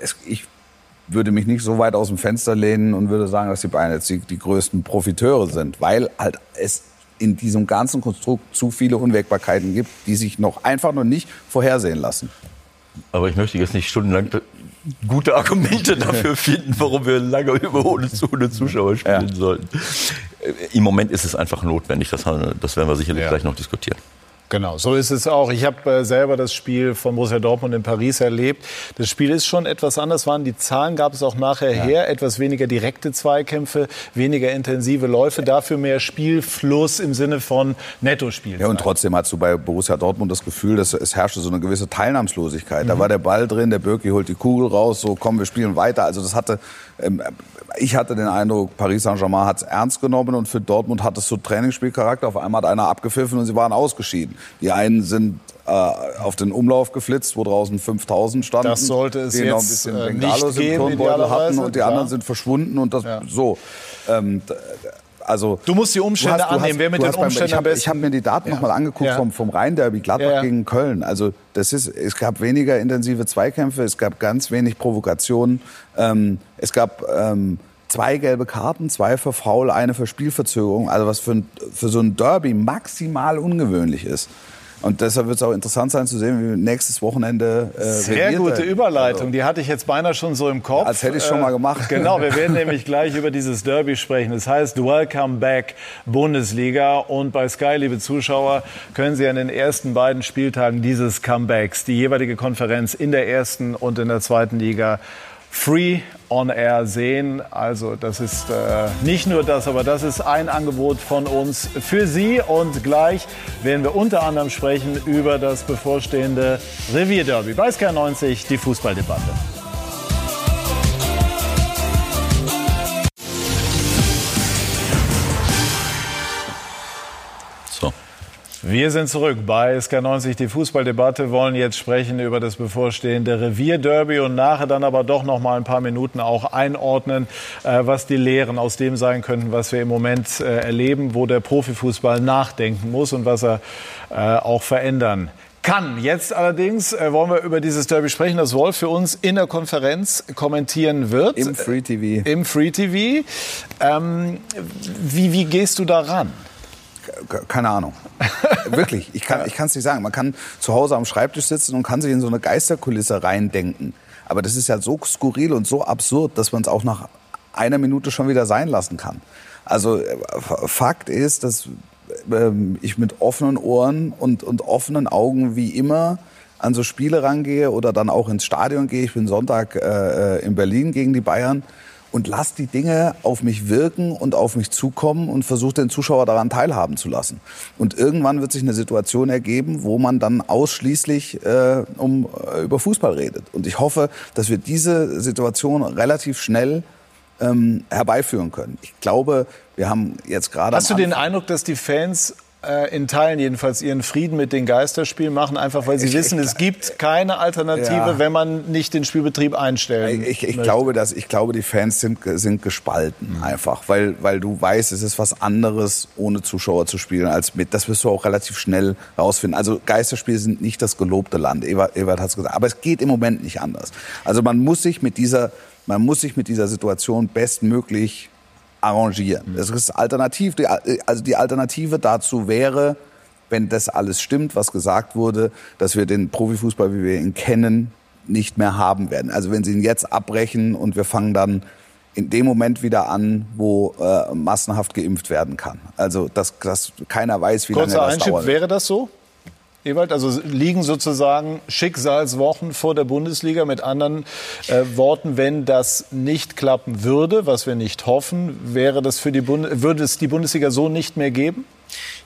es, ich würde mich nicht so weit aus dem Fenster lehnen und würde sagen, dass die Bayern jetzt die, die größten Profiteure sind, weil halt es in diesem ganzen Konstrukt zu viele Unwägbarkeiten gibt, die sich noch einfach noch nicht vorhersehen lassen. Aber ich möchte jetzt nicht stundenlang gute Argumente dafür finden, warum wir lange über ohne, Zuschauer spielen ja. sollten. Im Moment ist es einfach notwendig. Das, das werden wir sicherlich ja. gleich noch diskutieren. Genau, so ist es auch. Ich habe äh, selber das Spiel von Borussia Dortmund in Paris erlebt. Das Spiel ist schon etwas anders. Waren die Zahlen gab es auch nachher ja. her etwas weniger direkte Zweikämpfe, weniger intensive Läufe, dafür mehr Spielfluss im Sinne von Nettospiel. Ja, und trotzdem hast du bei Borussia Dortmund das Gefühl, dass es herrschte so eine gewisse Teilnahmslosigkeit. Mhm. Da war der Ball drin, der Birki holt die Kugel raus, so komm, wir spielen weiter. Also das hatte ich hatte den Eindruck, Paris Saint-Germain hat es ernst genommen und für Dortmund hat es so Trainingsspielcharakter. Auf einmal hat einer abgepfiffen und sie waren ausgeschieden. Die einen sind äh, auf den Umlauf geflitzt, wo draußen 5000 standen. Das sollte es die jetzt noch ein bisschen äh, im Turnbeutel hatten und die anderen sind verschwunden und das ja. so. Ähm, also du musst die Umstände hast, annehmen. Hast, Wer mit den Umständen beim, ich habe hab mir die Daten ja. noch mal angeguckt ja. vom, vom Rhein-Derby Gladbach ja. gegen Köln. Also das ist, es gab weniger intensive Zweikämpfe, es gab ganz wenig Provokationen, ähm, es gab ähm, zwei gelbe Karten, zwei für Foul, eine für Spielverzögerung. Also was für, ein, für so ein Derby maximal ungewöhnlich ist. Und deshalb wird es auch interessant sein zu sehen, wie nächstes Wochenende. Äh, Sehr gute Überleitung. Die hatte ich jetzt beinahe schon so im Kopf. Als hätte ich schon mal gemacht. Genau, wir werden nämlich gleich über dieses Derby sprechen. Das heißt Welcome Back Bundesliga. Und bei Sky, liebe Zuschauer, können Sie an den ersten beiden Spieltagen dieses Comebacks die jeweilige Konferenz in der ersten und in der zweiten Liga free on air sehen. Also das ist äh, nicht nur das, aber das ist ein Angebot von uns für Sie. Und gleich werden wir unter anderem sprechen über das bevorstehende Revierderby bei Sky 90, die Fußballdebatte. Wir sind zurück bei SK90, die Fußballdebatte, wollen jetzt sprechen über das bevorstehende Revierderby und nachher dann aber doch noch mal ein paar Minuten auch einordnen, äh, was die Lehren aus dem sein könnten, was wir im Moment äh, erleben, wo der Profifußball nachdenken muss und was er äh, auch verändern kann. Jetzt allerdings wollen wir über dieses Derby sprechen, das Wolf für uns in der Konferenz kommentieren wird. Im Free TV. Im Free TV. Ähm, wie, wie gehst du da ran? Keine Ahnung. Wirklich, ich kann es nicht sagen. Man kann zu Hause am Schreibtisch sitzen und kann sich in so eine Geisterkulisse reindenken. Aber das ist ja so skurril und so absurd, dass man es auch nach einer Minute schon wieder sein lassen kann. Also äh, Fakt ist, dass ähm, ich mit offenen Ohren und, und offenen Augen wie immer an so Spiele rangehe oder dann auch ins Stadion gehe. Ich bin Sonntag äh, äh in Berlin gegen die Bayern und lass die Dinge auf mich wirken und auf mich zukommen und versuche den Zuschauer daran teilhaben zu lassen. Und irgendwann wird sich eine Situation ergeben, wo man dann ausschließlich äh, um, äh, über Fußball redet. Und ich hoffe, dass wir diese Situation relativ schnell ähm, herbeiführen können. Ich glaube, wir haben jetzt gerade. Hast du den Eindruck, dass die Fans äh, in Teilen jedenfalls ihren Frieden mit den Geisterspielen machen, einfach weil sie ich, wissen, ich, es gibt keine Alternative, ja. wenn man nicht den Spielbetrieb einstellen Ich, ich glaube, dass, ich glaube, die Fans sind, sind gespalten mhm. einfach, weil, weil du weißt, es ist was anderes, ohne Zuschauer zu spielen, als mit. Das wirst du auch relativ schnell rausfinden. Also Geisterspiele sind nicht das gelobte Land. Ewald, Ewald hat es gesagt. Aber es geht im Moment nicht anders. Also man muss sich mit dieser, man muss sich mit dieser Situation bestmöglich arrangieren. Das ist alternativ. Also die Alternative dazu wäre, wenn das alles stimmt, was gesagt wurde, dass wir den Profifußball, wie wir ihn kennen, nicht mehr haben werden. Also wenn sie ihn jetzt abbrechen und wir fangen dann in dem Moment wieder an, wo äh, massenhaft geimpft werden kann. Also dass, dass keiner weiß, wie Kurzer lange das Einschub, dauert. Wäre das so? Ewald? Also liegen sozusagen Schicksalswochen vor der Bundesliga. Mit anderen äh, Worten, wenn das nicht klappen würde, was wir nicht hoffen, wäre das für die Bund würde es die Bundesliga so nicht mehr geben?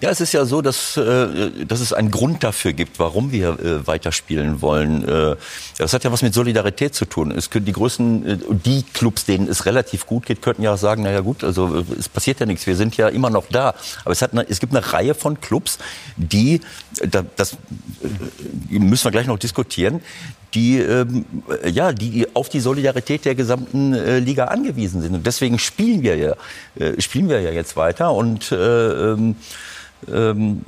Ja, es ist ja so, dass, äh, dass es einen Grund dafür gibt, warum wir äh, weiterspielen wollen. Äh, das hat ja was mit Solidarität zu tun. Es können die größten, äh, die Clubs, denen es relativ gut geht, könnten ja sagen, naja gut, also es passiert ja nichts, wir sind ja immer noch da. Aber es, hat eine, es gibt eine Reihe von Clubs, die, das äh, müssen wir gleich noch diskutieren, die, ähm, ja, die auf die Solidarität der gesamten äh, Liga angewiesen sind. Und deswegen spielen wir ja, äh, spielen wir ja jetzt weiter. Und äh, ähm, ähm,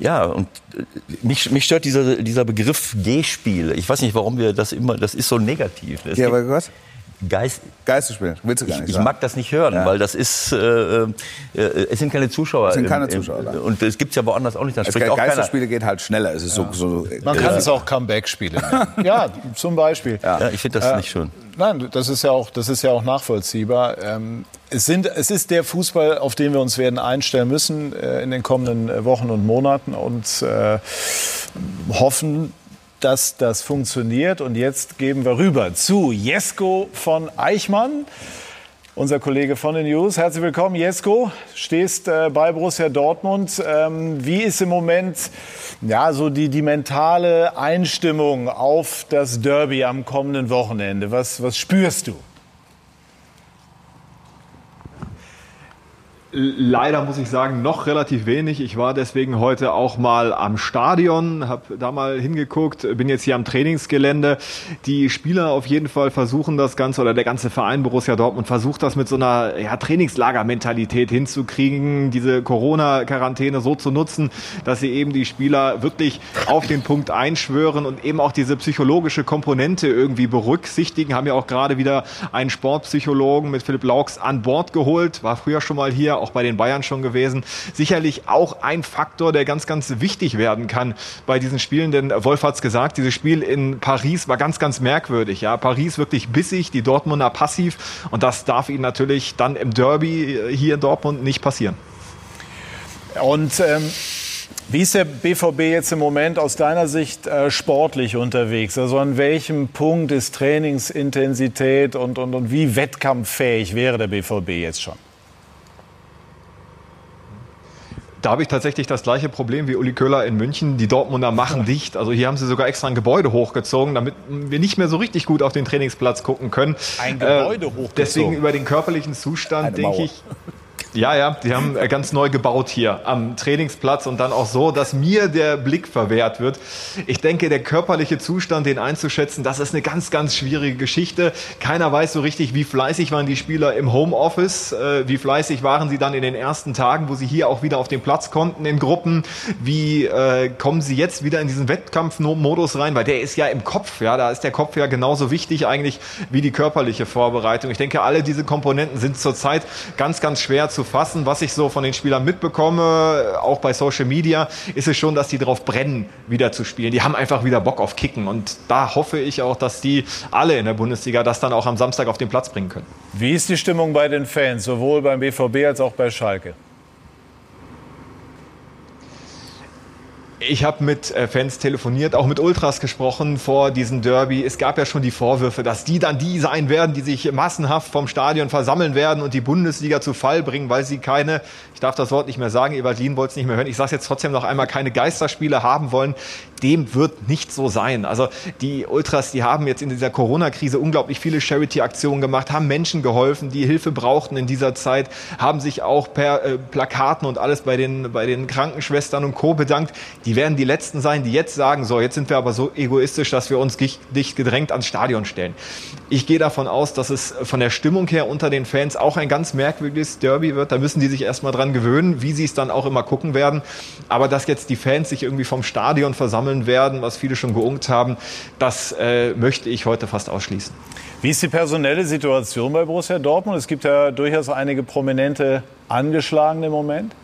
ja, und äh, mich, mich stört dieser, dieser Begriff G-Spiel. Ich weiß nicht, warum wir das immer, das ist so negativ. Das ja, aber was? Geist, Geisterspiel, willst du gar nicht Ich, ich mag das nicht hören, ja. weil das ist, äh, äh, es sind keine Zuschauer. Es sind keine Zuschauer. Im, im, und es gibt es ja woanders auch nicht. Dann spricht auch Geisterspiele geht halt schneller. Es ist ja. so, so, Man kann es auch Comeback-Spiele ja, zum Beispiel. Ja, ja ich finde das äh, nicht schön. Nein, das ist ja auch, das ist ja auch nachvollziehbar. Ähm, es, sind, es ist der Fußball, auf den wir uns werden einstellen müssen äh, in den kommenden äh, Wochen und Monaten und äh, hoffen, dass das funktioniert. Und jetzt geben wir rüber zu Jesko von Eichmann, unser Kollege von den News. Herzlich willkommen, Jesko. Stehst äh, bei Borussia Dortmund. Ähm, wie ist im Moment ja, so die, die mentale Einstimmung auf das Derby am kommenden Wochenende? Was, was spürst du? Leider muss ich sagen, noch relativ wenig. Ich war deswegen heute auch mal am Stadion, habe da mal hingeguckt, bin jetzt hier am Trainingsgelände. Die Spieler auf jeden Fall versuchen das Ganze, oder der ganze Verein Borussia Dortmund versucht das mit so einer ja, Trainingslagermentalität hinzukriegen, diese Corona-Quarantäne so zu nutzen, dass sie eben die Spieler wirklich auf den Punkt einschwören und eben auch diese psychologische Komponente irgendwie berücksichtigen. Haben ja auch gerade wieder einen Sportpsychologen mit Philipp Laux an Bord geholt, war früher schon mal hier auch bei den Bayern schon gewesen. Sicherlich auch ein Faktor, der ganz, ganz wichtig werden kann bei diesen Spielen, denn Wolf hat's gesagt, dieses Spiel in Paris war ganz, ganz merkwürdig. Ja, Paris wirklich bissig, die Dortmunder passiv und das darf ihnen natürlich dann im Derby hier in Dortmund nicht passieren. Und ähm, wie ist der BVB jetzt im Moment aus deiner Sicht äh, sportlich unterwegs? Also an welchem Punkt ist Trainingsintensität und, und, und wie wettkampffähig wäre der BVB jetzt schon? Da habe ich tatsächlich das gleiche Problem wie Uli Köhler in München. Die Dortmunder machen dicht. Also hier haben sie sogar extra ein Gebäude hochgezogen, damit wir nicht mehr so richtig gut auf den Trainingsplatz gucken können. Ein Gebäude äh, hochgezogen. Deswegen über den körperlichen Zustand denke ich, ja, ja, die haben äh, ganz neu gebaut hier am Trainingsplatz und dann auch so, dass mir der Blick verwehrt wird. Ich denke, der körperliche Zustand, den einzuschätzen, das ist eine ganz, ganz schwierige Geschichte. Keiner weiß so richtig, wie fleißig waren die Spieler im Homeoffice, äh, wie fleißig waren sie dann in den ersten Tagen, wo sie hier auch wieder auf den Platz konnten in Gruppen. Wie äh, kommen sie jetzt wieder in diesen Wettkampfmodus rein? Weil der ist ja im Kopf, ja, da ist der Kopf ja genauso wichtig eigentlich wie die körperliche Vorbereitung. Ich denke, alle diese Komponenten sind zurzeit ganz, ganz schwer fassen. Was ich so von den Spielern mitbekomme, auch bei Social Media, ist es schon, dass die darauf brennen, wieder zu spielen. Die haben einfach wieder Bock auf Kicken. Und da hoffe ich auch, dass die alle in der Bundesliga das dann auch am Samstag auf den Platz bringen können. Wie ist die Stimmung bei den Fans, sowohl beim BVB als auch bei Schalke? Ich habe mit äh, Fans telefoniert, auch mit Ultras gesprochen vor diesem Derby. Es gab ja schon die Vorwürfe, dass die dann die sein werden, die sich massenhaft vom Stadion versammeln werden und die Bundesliga zu Fall bringen, weil sie keine, ich darf das Wort nicht mehr sagen, Evalin wollte es nicht mehr hören, ich sage jetzt trotzdem noch einmal, keine Geisterspiele haben wollen. Dem wird nicht so sein. Also die Ultras, die haben jetzt in dieser Corona-Krise unglaublich viele Charity-Aktionen gemacht, haben Menschen geholfen, die Hilfe brauchten in dieser Zeit, haben sich auch per äh, Plakaten und alles bei den, bei den Krankenschwestern und Co. bedankt. Die werden die Letzten sein, die jetzt sagen, so, jetzt sind wir aber so egoistisch, dass wir uns dicht gedrängt ans Stadion stellen. Ich gehe davon aus, dass es von der Stimmung her unter den Fans auch ein ganz merkwürdiges Derby wird. Da müssen die sich erstmal dran gewöhnen, wie sie es dann auch immer gucken werden. Aber dass jetzt die Fans sich irgendwie vom Stadion versammeln werden, was viele schon geungt haben, das äh, möchte ich heute fast ausschließen. Wie ist die personelle Situation bei Borussia Dortmund? Es gibt ja durchaus einige prominente Angeschlagene im Moment.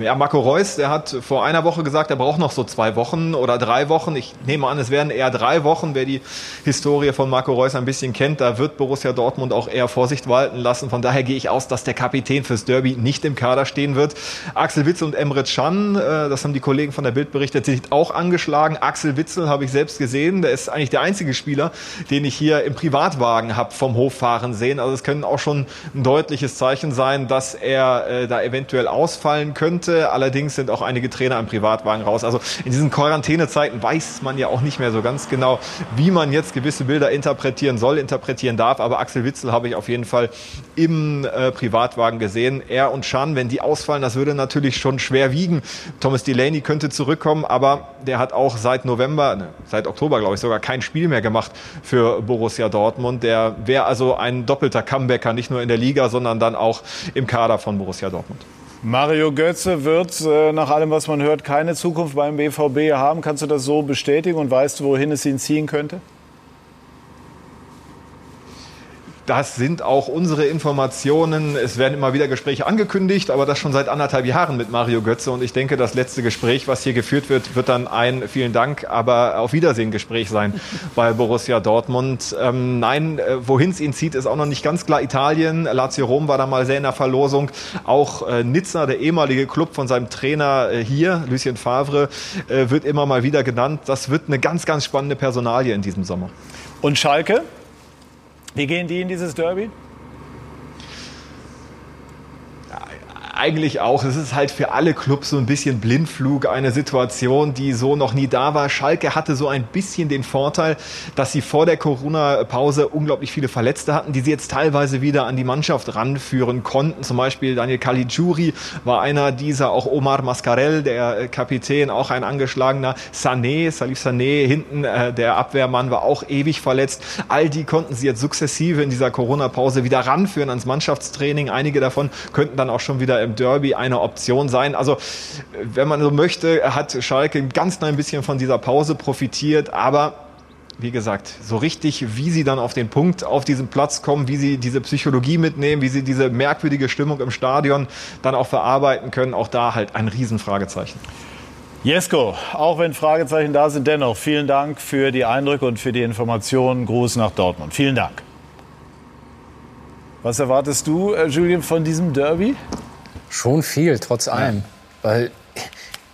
Ja, Marco Reus, der hat vor einer Woche gesagt, er braucht noch so zwei Wochen oder drei Wochen. Ich nehme an, es werden eher drei Wochen. Wer die Historie von Marco Reus ein bisschen kennt, da wird Borussia Dortmund auch eher Vorsicht walten lassen. Von daher gehe ich aus, dass der Kapitän fürs Derby nicht im Kader stehen wird. Axel Witzel und Emre Can, äh, das haben die Kollegen von der Bild berichtet, sind auch angeschlagen. Axel Witzel habe ich selbst gesehen. Der ist eigentlich der einzige Spieler, den ich hier im Privatwagen habe vom Hof fahren sehen. Also es können auch schon ein deutliches Zeichen sein, dass er äh, da eventuell ausfallen könnte. Monate. Allerdings sind auch einige Trainer im Privatwagen raus. Also in diesen Quarantänezeiten weiß man ja auch nicht mehr so ganz genau, wie man jetzt gewisse Bilder interpretieren soll, interpretieren darf. Aber Axel Witzel habe ich auf jeden Fall im äh, Privatwagen gesehen. Er und Schan, wenn die ausfallen, das würde natürlich schon schwer wiegen. Thomas Delaney könnte zurückkommen, aber der hat auch seit November, ne, seit Oktober glaube ich sogar kein Spiel mehr gemacht für Borussia Dortmund. Der wäre also ein doppelter Comebacker, nicht nur in der Liga, sondern dann auch im Kader von Borussia Dortmund. Mario Götze wird äh, nach allem, was man hört, keine Zukunft beim BVB haben. Kannst du das so bestätigen und weißt du, wohin es ihn ziehen könnte? Das sind auch unsere Informationen. Es werden immer wieder Gespräche angekündigt, aber das schon seit anderthalb Jahren mit Mario Götze. Und ich denke, das letzte Gespräch, was hier geführt wird, wird dann ein vielen Dank, aber auf Wiedersehen Gespräch sein bei Borussia Dortmund. Ähm, nein, äh, wohin es ihn zieht, ist auch noch nicht ganz klar. Italien, Lazio Rom war da mal sehr in der Verlosung. Auch äh, Nizza, der ehemalige Club von seinem Trainer äh, hier, Lucien Favre, äh, wird immer mal wieder genannt. Das wird eine ganz, ganz spannende Personalie in diesem Sommer. Und Schalke? Wie gehen die in dieses Derby? Eigentlich auch. Es ist halt für alle Clubs so ein bisschen Blindflug, eine Situation, die so noch nie da war. Schalke hatte so ein bisschen den Vorteil, dass sie vor der Corona-Pause unglaublich viele Verletzte hatten, die sie jetzt teilweise wieder an die Mannschaft ranführen konnten. Zum Beispiel Daniel Caligiuri war einer dieser, auch Omar Mascarell, der äh, Kapitän, auch ein angeschlagener. Sané, Salif Sané, hinten äh, der Abwehrmann war auch ewig verletzt. All die konnten sie jetzt sukzessive in dieser Corona-Pause wieder ranführen ans Mannschaftstraining. Einige davon könnten dann auch schon wieder im Derby eine Option sein. Also wenn man so möchte, hat Schalke ein ganz klein bisschen von dieser Pause profitiert, aber wie gesagt, so richtig, wie sie dann auf den Punkt auf diesen Platz kommen, wie sie diese Psychologie mitnehmen, wie sie diese merkwürdige Stimmung im Stadion dann auch verarbeiten können, auch da halt ein Riesenfragezeichen. Jesko, auch wenn Fragezeichen da sind, dennoch vielen Dank für die Eindrücke und für die Informationen. Gruß nach Dortmund. Vielen Dank. Was erwartest du, äh, Julian, von diesem Derby? Schon viel, trotz allem. Ja. Weil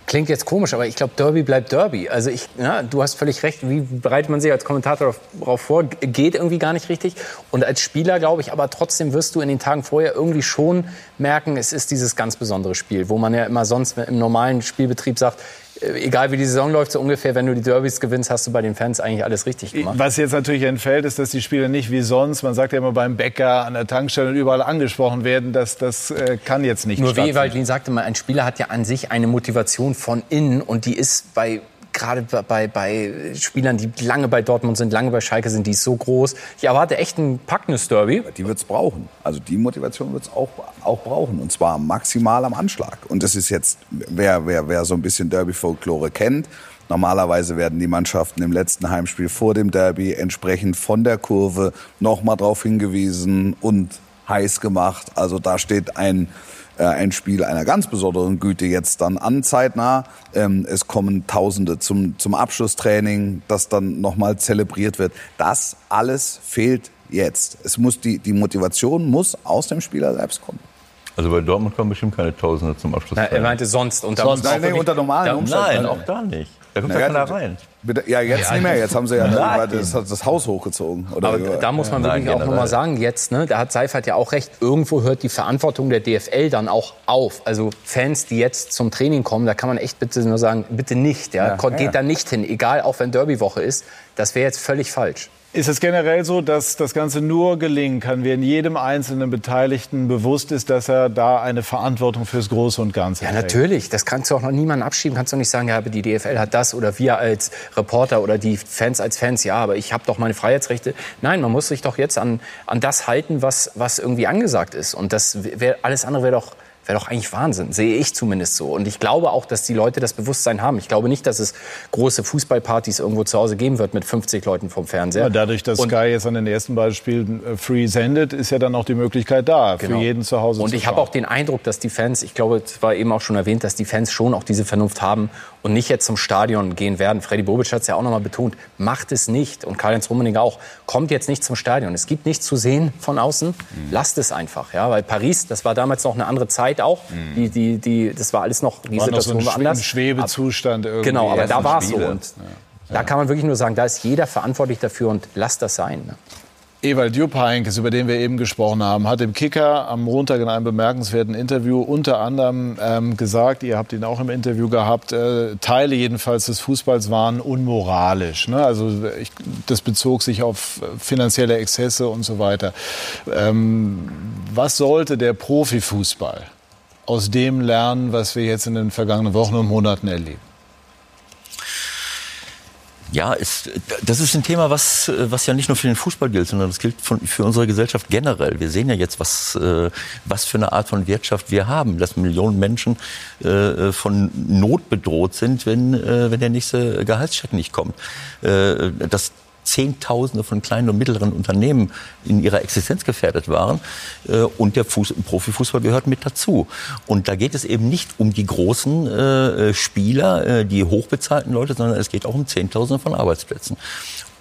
Klingt jetzt komisch, aber ich glaube, Derby bleibt Derby. Also ich, ja, du hast völlig recht. Wie bereitet man sich als Kommentator darauf vor? Geht irgendwie gar nicht richtig. Und als Spieler glaube ich, aber trotzdem wirst du in den Tagen vorher irgendwie schon merken, es ist dieses ganz besondere Spiel, wo man ja immer sonst im normalen Spielbetrieb sagt, egal wie die Saison läuft, so ungefähr, wenn du die Derbys gewinnst, hast du bei den Fans eigentlich alles richtig gemacht. Was jetzt natürlich entfällt, ist, dass die Spieler nicht wie sonst, man sagt ja immer beim Bäcker, an der Tankstelle und überall angesprochen werden. Das, das äh, kann jetzt nicht Nur wie Ewaldin sagte mal, ein Spieler hat ja an sich eine Motivation von innen und die ist bei gerade bei, bei Spielern, die lange bei Dortmund sind, lange bei Schalke sind, die ist so groß. Ich erwarte echt ein packendes Derby. Die wird es brauchen. Also die Motivation wird es auch, auch brauchen. Und zwar maximal am Anschlag. Und das ist jetzt, wer, wer, wer so ein bisschen Derby-Folklore kennt, Normalerweise werden die Mannschaften im letzten Heimspiel vor dem Derby entsprechend von der Kurve nochmal darauf hingewiesen und heiß gemacht. Also da steht ein äh, ein Spiel einer ganz besonderen Güte jetzt dann an, zeitnah. Ähm, es kommen Tausende zum, zum Abschlusstraining, das dann nochmal zelebriert wird. Das alles fehlt jetzt. Es muss die, die Motivation muss aus dem Spieler selbst kommen. Also bei Dortmund kommen bestimmt keine Tausende zum Abschluss. er meinte sonst. Und sonst nein, nee, unter normalen Umständen. Nein, auch da nicht. Da kommt ja, ja keiner rein. Ja, jetzt ja, nicht mehr. Jetzt haben sie ja das, das, Haus hochgezogen. Oder Aber da muss man wirklich Nein, auch nochmal sagen, jetzt, ne, da hat Seifert ja auch recht, irgendwo hört die Verantwortung der DFL dann auch auf. Also Fans, die jetzt zum Training kommen, da kann man echt bitte nur sagen, bitte nicht. Ja, ja geht da nicht hin, egal, auch wenn Derbywoche ist. Das wäre jetzt völlig falsch. Ist es generell so, dass das Ganze nur gelingen kann, wenn jedem einzelnen Beteiligten bewusst ist, dass er da eine Verantwortung fürs Große und Ganze hat? Ja, natürlich. Das kannst du auch noch niemandem abschieben. Kannst du nicht sagen, ja, aber die DFL hat das oder wir als Reporter oder die Fans als Fans. Ja, aber ich habe doch meine Freiheitsrechte. Nein, man muss sich doch jetzt an, an das halten, was, was irgendwie angesagt ist. Und das wär, alles andere wäre doch Wäre doch eigentlich Wahnsinn, sehe ich zumindest so. Und ich glaube auch, dass die Leute das Bewusstsein haben. Ich glaube nicht, dass es große Fußballpartys irgendwo zu Hause geben wird mit 50 Leuten vom Fernseher. Ja, dadurch, dass und Sky jetzt an den ersten Beispielen äh, free sendet, ist ja dann auch die Möglichkeit da, genau. für jeden zu Hause Und zu ich habe auch den Eindruck, dass die Fans, ich glaube, es war eben auch schon erwähnt, dass die Fans schon auch diese Vernunft haben und nicht jetzt zum Stadion gehen werden. Freddy Bobic hat es ja auch noch mal betont, macht es nicht. Und Karl-Heinz Rummenigge auch, kommt jetzt nicht zum Stadion. Es gibt nichts zu sehen von außen, mhm. lasst es einfach. Ja, weil Paris, das war damals noch eine andere Zeit auch. Mhm. Die, die, die, das war alles noch, die war Situation noch so ein war anders. Schwebezustand irgendwie. Genau, aber da war es so. Und ja. da kann man wirklich nur sagen, da ist jeder verantwortlich dafür und lasst das sein. Ne? Ewald Jupp Heynckes, über den wir eben gesprochen haben, hat im Kicker am Montag in einem bemerkenswerten Interview unter anderem ähm, gesagt, ihr habt ihn auch im Interview gehabt, äh, Teile jedenfalls des Fußballs waren unmoralisch. Ne? Also ich, das bezog sich auf finanzielle Exzesse und so weiter. Ähm, was sollte der Profifußball aus dem lernen, was wir jetzt in den vergangenen Wochen und Monaten erleben? Ja, ist, das ist ein Thema, was, was ja nicht nur für den Fußball gilt, sondern das gilt von, für unsere Gesellschaft generell. Wir sehen ja jetzt, was, äh, was für eine Art von Wirtschaft wir haben, dass Millionen Menschen äh, von Not bedroht sind, wenn, äh, wenn der nächste Gehaltscheck nicht kommt. Äh, dass Zehntausende von kleinen und mittleren Unternehmen in ihrer Existenz gefährdet waren. Äh, und der Fuß, Profifußball gehört mit dazu. Und da geht es eben nicht um die großen äh, Spieler, äh, die hochbezahlten Leute, sondern es geht auch um Zehntausende von Arbeitsplätzen.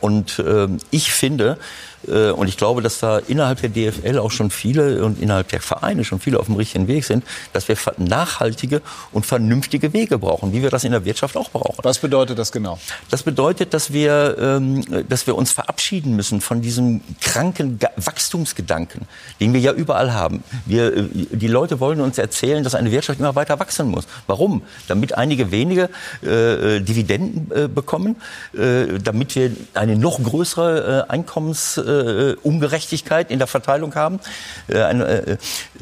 Und äh, ich finde, und ich glaube, dass da innerhalb der DFL auch schon viele und innerhalb der Vereine schon viele auf dem richtigen Weg sind, dass wir nachhaltige und vernünftige Wege brauchen, wie wir das in der Wirtschaft auch brauchen. Was bedeutet das genau? Das bedeutet, dass wir, ähm, dass wir uns verabschieden müssen von diesem kranken Wachstumsgedanken, den wir ja überall haben. Wir, äh, die Leute wollen uns erzählen, dass eine Wirtschaft immer weiter wachsen muss. Warum? Damit einige wenige äh, Dividenden äh, bekommen, äh, damit wir eine noch größere äh, Einkommens äh, Ungerechtigkeit in der Verteilung haben. Äh, äh,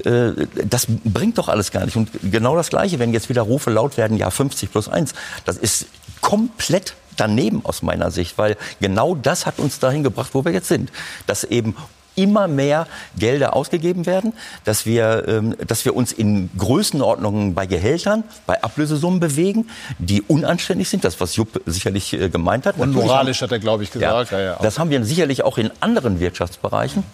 äh, das bringt doch alles gar nicht. Und genau das Gleiche, wenn jetzt wieder Rufe laut werden, ja 50 plus 1, das ist komplett daneben aus meiner Sicht, weil genau das hat uns dahin gebracht, wo wir jetzt sind. Dass eben immer mehr Gelder ausgegeben werden, dass wir, ähm, dass wir uns in Größenordnungen bei Gehältern, bei Ablösesummen bewegen, die unanständig sind, das was Jupp sicherlich äh, gemeint hat. Und moralisch hat er, glaube ich, gesagt. Ja, ja, ja, das haben wir sicherlich auch in anderen Wirtschaftsbereichen.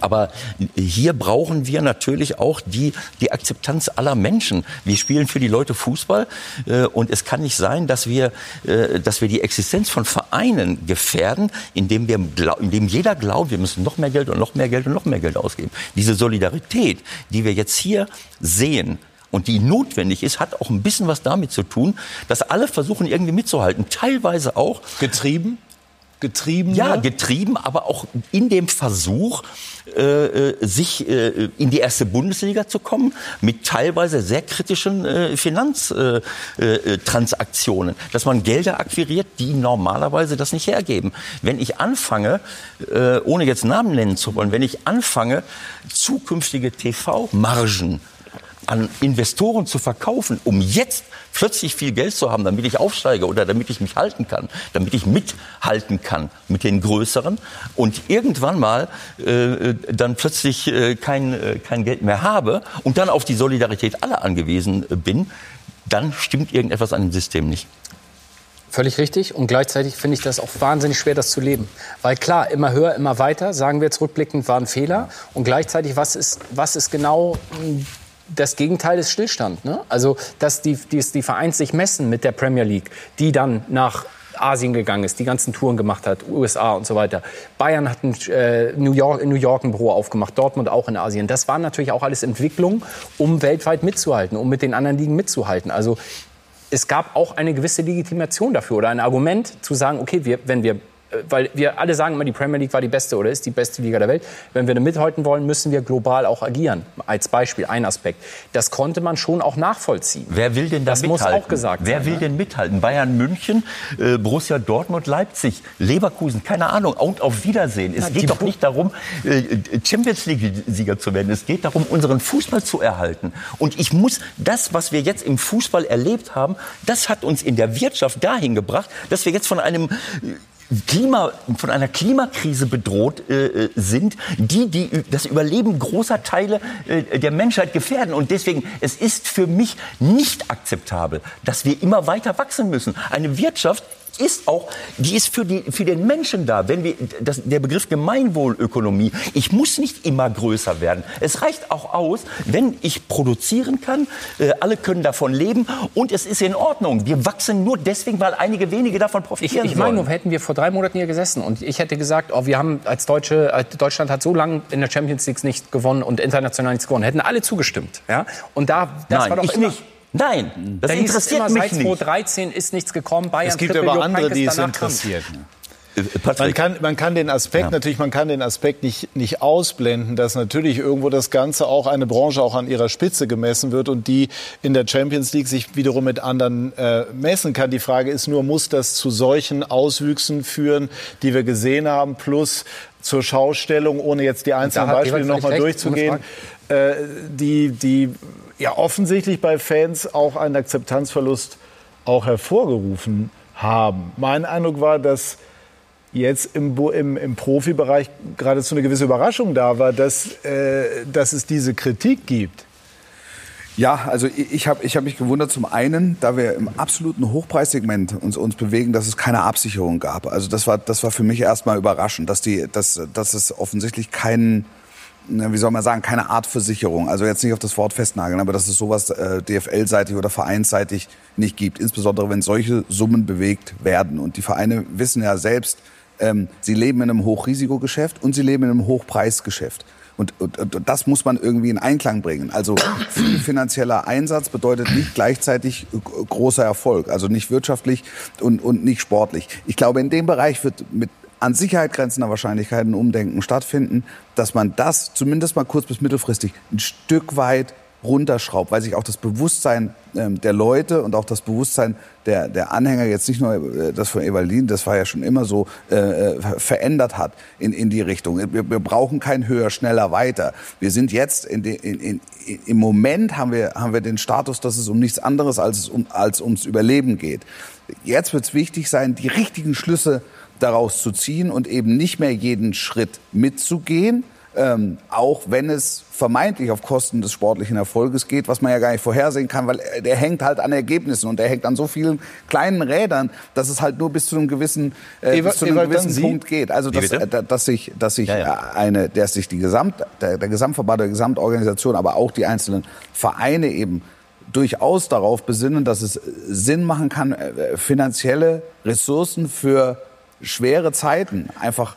Aber hier brauchen wir natürlich auch die, die Akzeptanz aller Menschen. Wir spielen für die Leute Fußball äh, und es kann nicht sein, dass wir, äh, dass wir die Existenz von Vereinen gefährden, indem, wir, indem jeder glaubt, wir müssen noch mehr Geld und noch mehr Geld und noch mehr Geld ausgeben. Diese Solidarität, die wir jetzt hier sehen, und die notwendig ist, hat auch ein bisschen was damit zu tun, dass alle versuchen, irgendwie mitzuhalten. Teilweise auch. Getrieben? Getrieben? Ja, getrieben, aber auch in dem Versuch, äh, äh, sich äh, in die erste Bundesliga zu kommen mit teilweise sehr kritischen äh, Finanztransaktionen, äh, äh, dass man Gelder akquiriert, die normalerweise das nicht hergeben. Wenn ich anfange, ohne jetzt Namen nennen zu wollen, wenn ich anfange, zukünftige TV-Margen an Investoren zu verkaufen, um jetzt plötzlich viel Geld zu haben, damit ich aufsteige oder damit ich mich halten kann, damit ich mithalten kann mit den Größeren und irgendwann mal äh, dann plötzlich äh, kein, äh, kein Geld mehr habe und dann auf die Solidarität aller angewiesen bin, dann stimmt irgendetwas an dem System nicht. Völlig richtig. Und gleichzeitig finde ich das auch wahnsinnig schwer, das zu leben. Weil klar, immer höher, immer weiter, sagen wir jetzt rückblickend, war ein Fehler. Und gleichzeitig, was ist, was ist genau das Gegenteil ist Stillstand. Ne? Also, dass die, die, die Vereins sich messen mit der Premier League, die dann nach Asien gegangen ist, die ganzen Touren gemacht hat, USA und so weiter. Bayern hat ein, äh, New York, in New York ein Büro aufgemacht, Dortmund auch in Asien. Das waren natürlich auch alles Entwicklungen, um weltweit mitzuhalten, um mit den anderen Ligen mitzuhalten. Also es gab auch eine gewisse Legitimation dafür oder ein Argument zu sagen, okay, wir, wenn wir weil wir alle sagen immer, die Premier League war die beste oder ist die beste Liga der Welt. Wenn wir da mithalten wollen, müssen wir global auch agieren. Als Beispiel, ein Aspekt. Das konnte man schon auch nachvollziehen. Wer will denn da das mithalten? muss auch gesagt Wer sein, will ne? denn mithalten? Bayern München, äh, Borussia Dortmund, Leipzig, Leverkusen, keine Ahnung. Und auf Wiedersehen. Es Na, geht doch nicht darum, äh, Champions League-Sieger zu werden. Es geht darum, unseren Fußball zu erhalten. Und ich muss das, was wir jetzt im Fußball erlebt haben, das hat uns in der Wirtschaft dahin gebracht, dass wir jetzt von einem Klima, von einer Klimakrise bedroht äh, äh, sind, die, die das Überleben großer Teile äh, der Menschheit gefährden. Und deswegen, es ist für mich nicht akzeptabel, dass wir immer weiter wachsen müssen. Eine Wirtschaft ist auch, die ist für, die, für den Menschen da. Wenn wir, das, der Begriff Gemeinwohlökonomie, ich muss nicht immer größer werden. Es reicht auch aus, wenn ich produzieren kann, äh, alle können davon leben und es ist in Ordnung. Wir wachsen nur deswegen, weil einige wenige davon profitieren Ich, ich meine, nur hätten wir vor drei Monaten hier gesessen und ich hätte gesagt, oh, wir haben als Deutsche, Deutschland hat so lange in der Champions League nicht gewonnen und international nichts gewonnen, hätten alle zugestimmt. Ja? Und da, das Nein, war doch ich immer, nicht. Nein, das da interessiert immer, mich seit nicht. 2013 ist nichts gekommen. Bayern es gibt aber andere, die es interessiert. Äh, man kann, man kann den Aspekt ja. natürlich, man kann den Aspekt nicht, nicht ausblenden, dass natürlich irgendwo das Ganze auch eine Branche auch an ihrer Spitze gemessen wird und die in der Champions League sich wiederum mit anderen äh, messen kann. Die Frage ist nur, muss das zu solchen Auswüchsen führen, die wir gesehen haben, plus zur Schaustellung, ohne jetzt die einzelnen Beispiele nochmal durchzugehen, äh, die, die ja offensichtlich bei Fans auch einen Akzeptanzverlust auch hervorgerufen haben. Mein Eindruck war, dass jetzt im, im, im Profibereich geradezu eine gewisse Überraschung da war, dass, äh, dass es diese Kritik gibt. Ja, also ich habe ich hab mich gewundert zum einen, da wir im absoluten Hochpreissegment uns, uns bewegen, dass es keine Absicherung gab. Also das war, das war für mich erstmal überraschend, dass, die, dass, dass es offensichtlich keinen wie soll man sagen, keine Art Versicherung. Also jetzt nicht auf das Wort festnageln, aber dass es sowas äh, DFL-seitig oder vereinsseitig nicht gibt. Insbesondere wenn solche Summen bewegt werden. Und die Vereine wissen ja selbst, ähm, sie leben in einem Hochrisikogeschäft und sie leben in einem Hochpreisgeschäft. Und, und, und das muss man irgendwie in Einklang bringen. Also viel finanzieller Einsatz bedeutet nicht gleichzeitig großer Erfolg. Also nicht wirtschaftlich und, und nicht sportlich. Ich glaube, in dem Bereich wird mit an Sicherheit grenzender Wahrscheinlichkeit ein Umdenken stattfinden, dass man das zumindest mal kurz bis mittelfristig ein Stück weit runterschraubt, weil sich auch das Bewusstsein ähm, der Leute und auch das Bewusstsein der, der Anhänger, jetzt nicht nur äh, das von Evalin, das war ja schon immer so, äh, verändert hat in, in die Richtung. Wir, wir brauchen kein höher, schneller, weiter. Wir sind jetzt, in de, in, in, im Moment haben wir, haben wir den Status, dass es um nichts anderes als, um, als ums Überleben geht. Jetzt wird es wichtig sein, die richtigen Schlüsse daraus zu ziehen und eben nicht mehr jeden Schritt mitzugehen, ähm, auch wenn es vermeintlich auf Kosten des sportlichen Erfolges geht, was man ja gar nicht vorhersehen kann, weil der hängt halt an Ergebnissen und der hängt an so vielen kleinen Rädern, dass es halt nur bis zu einem gewissen, äh, Eva, bis zu einem Ewald, gewissen? Punkt geht. Also dass, äh, dass sich, dass sich Ja, ja. äh, eine, dass sich die Gesamt, der, der Gesamtverband, der Gesamtorganisation, aber auch die einzelnen Vereine eben durchaus darauf besinnen, dass es Sinn machen kann, äh, finanzielle Ressourcen für schwere Zeiten einfach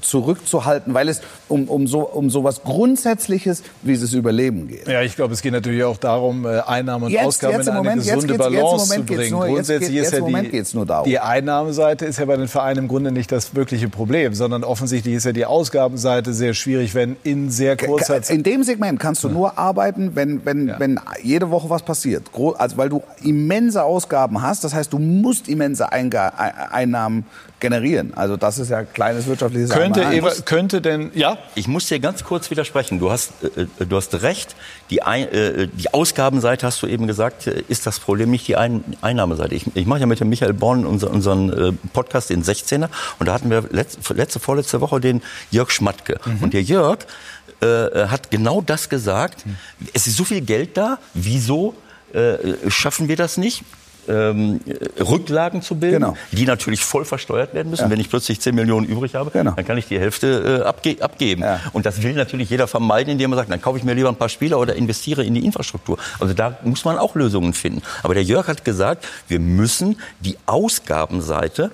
zurückzuhalten, weil es um, um, so, um so was Grundsätzliches wie das Überleben geht. Ja, ich glaube, es geht natürlich auch darum, äh, Einnahmen und Jetzt- Ausgaben jetzt in eine Moment- jetzt gesunde jetzt Balance zu bringen. nur- jetzt Grundsätzlich geht- ist jetzt ja die, geht's nur darum. die Einnahmeseite ist ja bei den Vereinen im Grunde nicht das wirkliche Problem, sondern offensichtlich ist ja die Ausgabenseite sehr schwierig, wenn in sehr kurzer Zeit... In dem Segment kannst du nur arbeiten, wenn, wenn, wenn jede Woche was passiert. Also, weil du immense Ausgaben hast. Das heißt, du musst immense Einnahmen generieren. Also das ist ja kleines wirtschaftliches Könnte, Eva, könnte denn, ja? Ich muss dir ganz kurz widersprechen. Du hast, äh, äh, du hast recht. Die, Ein, äh, die Ausgabenseite, hast du eben gesagt, äh, ist das Problem, nicht die Ein Einnahmeseite. Ich, ich mache ja mit dem Michael Born unser, unseren äh, Podcast, den 16er. Und da hatten wir letzte, letzte vorletzte Woche den Jörg Schmatke. Und der Jörg äh, hat genau das gesagt. Es ist so viel Geld da. Wieso äh, schaffen wir das nicht? Ähm, äh, Rücklagen zu bilden, Genau. die natürlich voll versteuert werden müssen. Ja. Wenn ich plötzlich 10 Millionen übrig habe, Genau. dann kann ich die Hälfte äh, abge abgeben. Und das will natürlich jeder vermeiden, indem er sagt, dann kaufe ich mir lieber ein paar Spieler oder investiere in die Infrastruktur. Also da muss man auch Lösungen finden. Aber der Jörg hat gesagt, wir müssen die Ausgabenseite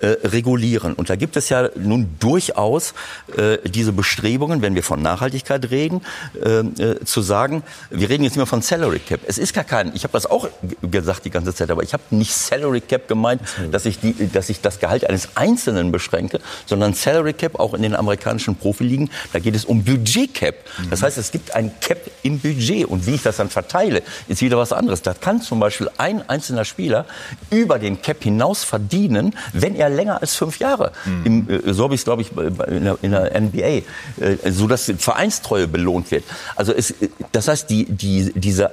äh, regulieren. Und da gibt es ja nun durchaus äh, diese Bestrebungen, wenn wir von Nachhaltigkeit reden, äh, äh, zu sagen, wir reden jetzt immer von Salary Cap. Es ist gar kein, ich habe das auch gesagt die ganze Zeit, aber ich habe nicht Salary Cap gemeint, dass ich, die, dass ich das Gehalt eines Einzelnen beschränke, sondern Salary Cap auch in den amerikanischen Profiligen, da geht es um Budget Cap. Das heißt, es gibt ein Cap im Budget und wie ich das dann verteile, ist wieder was anderes. Da kann zum Beispiel ein einzelner Spieler über den Cap hinaus verdienen, wenn er länger als fünf Jahre, im, äh, so habe ich es glaube ich in der, in der NBA, äh, so dass die Vereinstreue belohnt wird. Also es, äh, das heißt, die, die, diese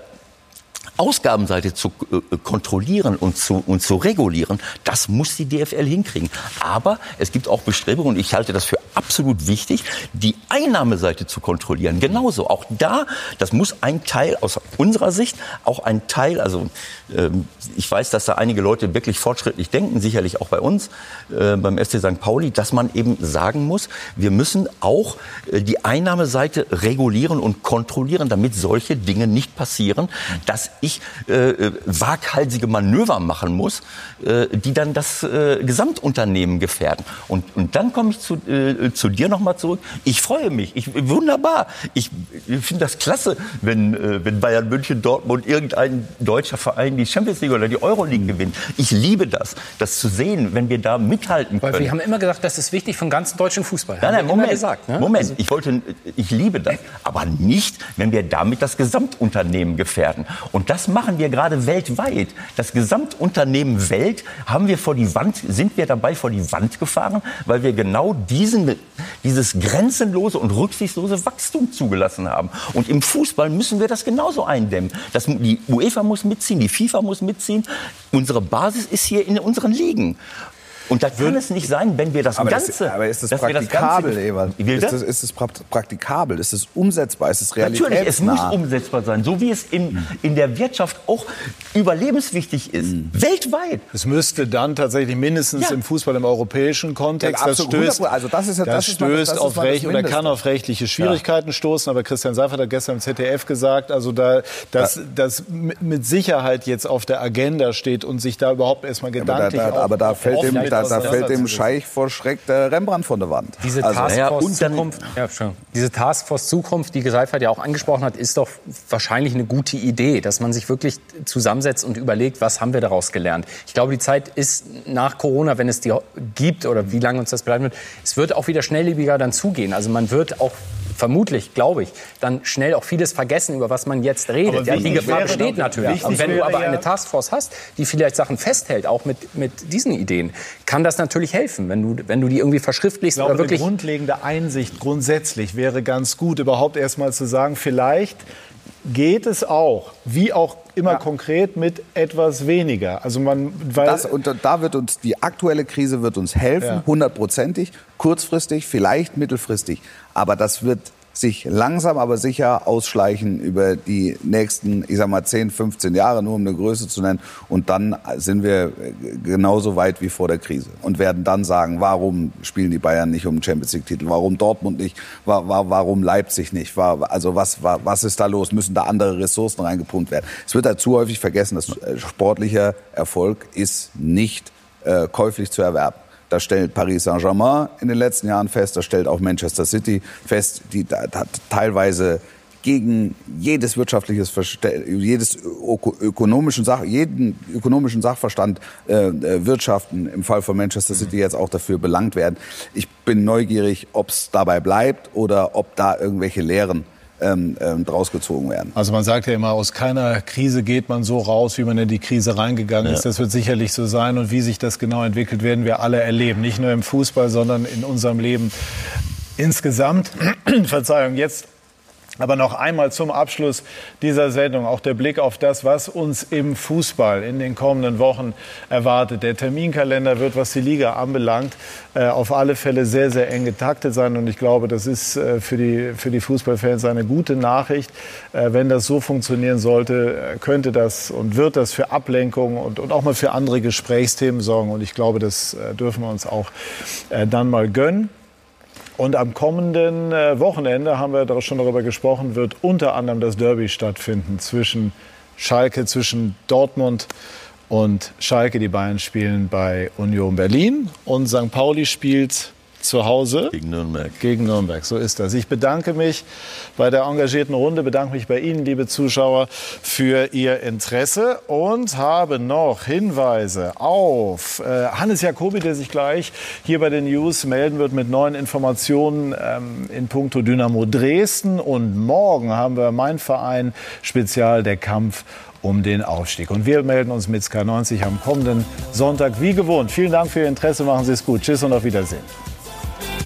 Ausgabenseite zu äh, kontrollieren und zu, und zu regulieren, das muss die DFL hinkriegen. Aber es gibt auch Bestrebungen, und ich halte das für absolut wichtig, die Einnahmeseite zu kontrollieren. Genauso. Auch da, das muss ein Teil aus unserer Sicht, auch ein Teil, also ähm, ich weiß, dass da einige Leute wirklich fortschrittlich denken, sicherlich auch bei uns, äh, beim FC St. Pauli, dass man eben sagen muss, wir müssen auch äh, die Einnahmeseite regulieren und kontrollieren, damit solche Dinge nicht passieren, dass äh, äh, waghalsige Manöver machen muss, äh, die dann das äh, Gesamtunternehmen gefährden. Und, und dann komme ich zu, äh, zu dir nochmal zurück. Ich freue mich. Ich, wunderbar. Ich, ich finde das klasse, wenn, äh, wenn Bayern München, Dortmund, irgendein deutscher Verein die Champions League oder die Euroleague gewinnt. Ich liebe das, das zu sehen, wenn wir da mithalten können. Weil wir haben immer gesagt, das ist wichtig für den ganzen deutschen Fußball. Nein, nein, Moment. gesagt, ne? Moment. Also- Ich wollte, ich liebe das, aber nicht, wenn wir damit das Gesamtunternehmen gefährden. Und das machen wir gerade weltweit. Das Gesamtunternehmen Welt haben wir vor die Wand, sind wir dabei vor die Wand gefahren, weil wir genau diesen, dieses grenzenlose und rücksichtslose Wachstum zugelassen haben. Und im Fußball müssen wir das genauso eindämmen. Das, die UEFA muss mitziehen, die FIFA muss mitziehen. Unsere Basis ist hier in unseren Ligen. Und da kann es nicht sein, wenn wir das Aber, Ganze... das, aber ist das dass wir das praktikabel, bitte? Ist das, ist das pra- praktikabel? Ist es umsetzbar? Ist es Natürlich, es muss realitätsnah? umsetzbar sein, so wie es in, in der Wirtschaft auch überlebenswichtig ist, weltweit. Es müsste dann tatsächlich mindestens Ja. im Fußball im europäischen Kontext, Ja, das stößt, 100%. Also das ist ja- das das ist mal- stößt das auf das recht oder kann auf rechtliche Schwierigkeiten stoßen. Aber Christian Seifert hat gestern im ZDF gesagt, also da, dass das mit Sicherheit jetzt auf der Agenda steht und sich da überhaupt erstmal aber da, gedanklich da, aber da fällt dem, da, da fällt dem. Scheich vor Schreck der Rembrandt von der Wand. Diese Also- Taskforce und dann- Zukunft, ja, diese Taskforce Zukunft, die Seifert ja auch angesprochen hat, ist doch wahrscheinlich eine gute Idee, dass man sich wirklich zusammensetzt und überlegt, was haben wir daraus gelernt. Ich glaube, die Zeit ist nach Corona, wenn es die gibt oder wie lange uns das bleiben wird, es wird auch wieder schnelllebiger dann zugehen. Also man wird auch vermutlich, glaube ich, dann schnell auch vieles vergessen, über was man jetzt redet. Ja, die Gefahr besteht natürlich. Und wenn du aber eine Taskforce hast, die vielleicht Sachen festhält, auch mit, mit diesen Ideen, kann das natürlich helfen, wenn du, wenn du die irgendwie verschriftlichst Ich glaube, oder wirklich eine grundlegende Einsicht grundsätzlich wäre ganz gut, überhaupt erst mal zu sagen, vielleicht geht es auch, wie auch immer ja. konkret mit etwas weniger. Also man, weil das, und da wird uns die aktuelle Krise wird uns helfen, hundertprozentig, kurzfristig, vielleicht mittelfristig. Aber das wird sich langsam aber sicher ausschleichen über die nächsten, ich sag mal, 10, 15 Jahre, nur um eine Größe zu nennen. Und dann sind wir genauso weit wie vor der Krise und werden dann sagen, warum spielen die Bayern nicht um den Champions League-Titel? Warum Dortmund nicht? Warum Leipzig nicht? Also was, was ist da los? Müssen da andere Ressourcen reingepumpt werden? Es wird da zu häufig vergessen, dass äh, sportlicher Erfolg ist nicht äh, käuflich zu erwerben. Das stellt Paris Saint-Germain in den letzten Jahren fest, das stellt auch Manchester City fest, die hat teilweise gegen jedes wirtschaftliches jedes ökonomischen Sach jeden ökonomischen Sachverstand äh, äh, wirtschaften im Fall von Manchester City jetzt auch dafür belangt werden. Ich bin neugierig, ob es dabei bleibt oder ob da irgendwelche Lehren ähm, ähm, draus gezogen werden. Also man sagt ja immer, aus keiner Krise geht man so raus, wie man in die Krise reingegangen ja. ist. Das wird sicherlich so sein. Und wie sich das genau entwickelt, werden wir alle erleben. Nicht nur im Fußball, sondern in unserem Leben insgesamt. Verzeihung, jetzt aber noch einmal zum Abschluss dieser Sendung auch der Blick auf das, was uns im Fußball in den kommenden Wochen erwartet. Der Terminkalender wird, was die Liga anbelangt, äh, auf alle Fälle sehr, sehr eng getaktet sein. Und ich glaube, das ist äh, für die, für die Fußballfans eine gute Nachricht. Äh, wenn das so funktionieren sollte, könnte das und wird das für Ablenkung und, und auch mal für andere Gesprächsthemen sorgen. Und ich glaube, das dürfen wir uns auch dann mal gönnen. Und am kommenden äh, Wochenende, haben wir schon darüber gesprochen, wird unter anderem das Derby stattfinden zwischen Schalke, zwischen Dortmund und Schalke. Die Bayern spielen bei Union Berlin und St. Pauli spielt zu Hause. Gegen Nürnberg. Gegen Nürnberg, so ist das. Ich bedanke mich bei der engagierten Runde, bedanke mich bei Ihnen, liebe Zuschauer, für Ihr Interesse und habe noch Hinweise auf äh, Hannes Jacobi, der sich gleich hier bei den News melden wird mit neuen Informationen ähm, in puncto Dynamo Dresden. Und morgen haben wir mein Verein Spezial der Kampf um den Aufstieg. Und wir melden uns mit Sky 90 am kommenden Sonntag wie gewohnt. Vielen Dank für Ihr Interesse, machen Sie es gut. Tschüss und auf Wiedersehen.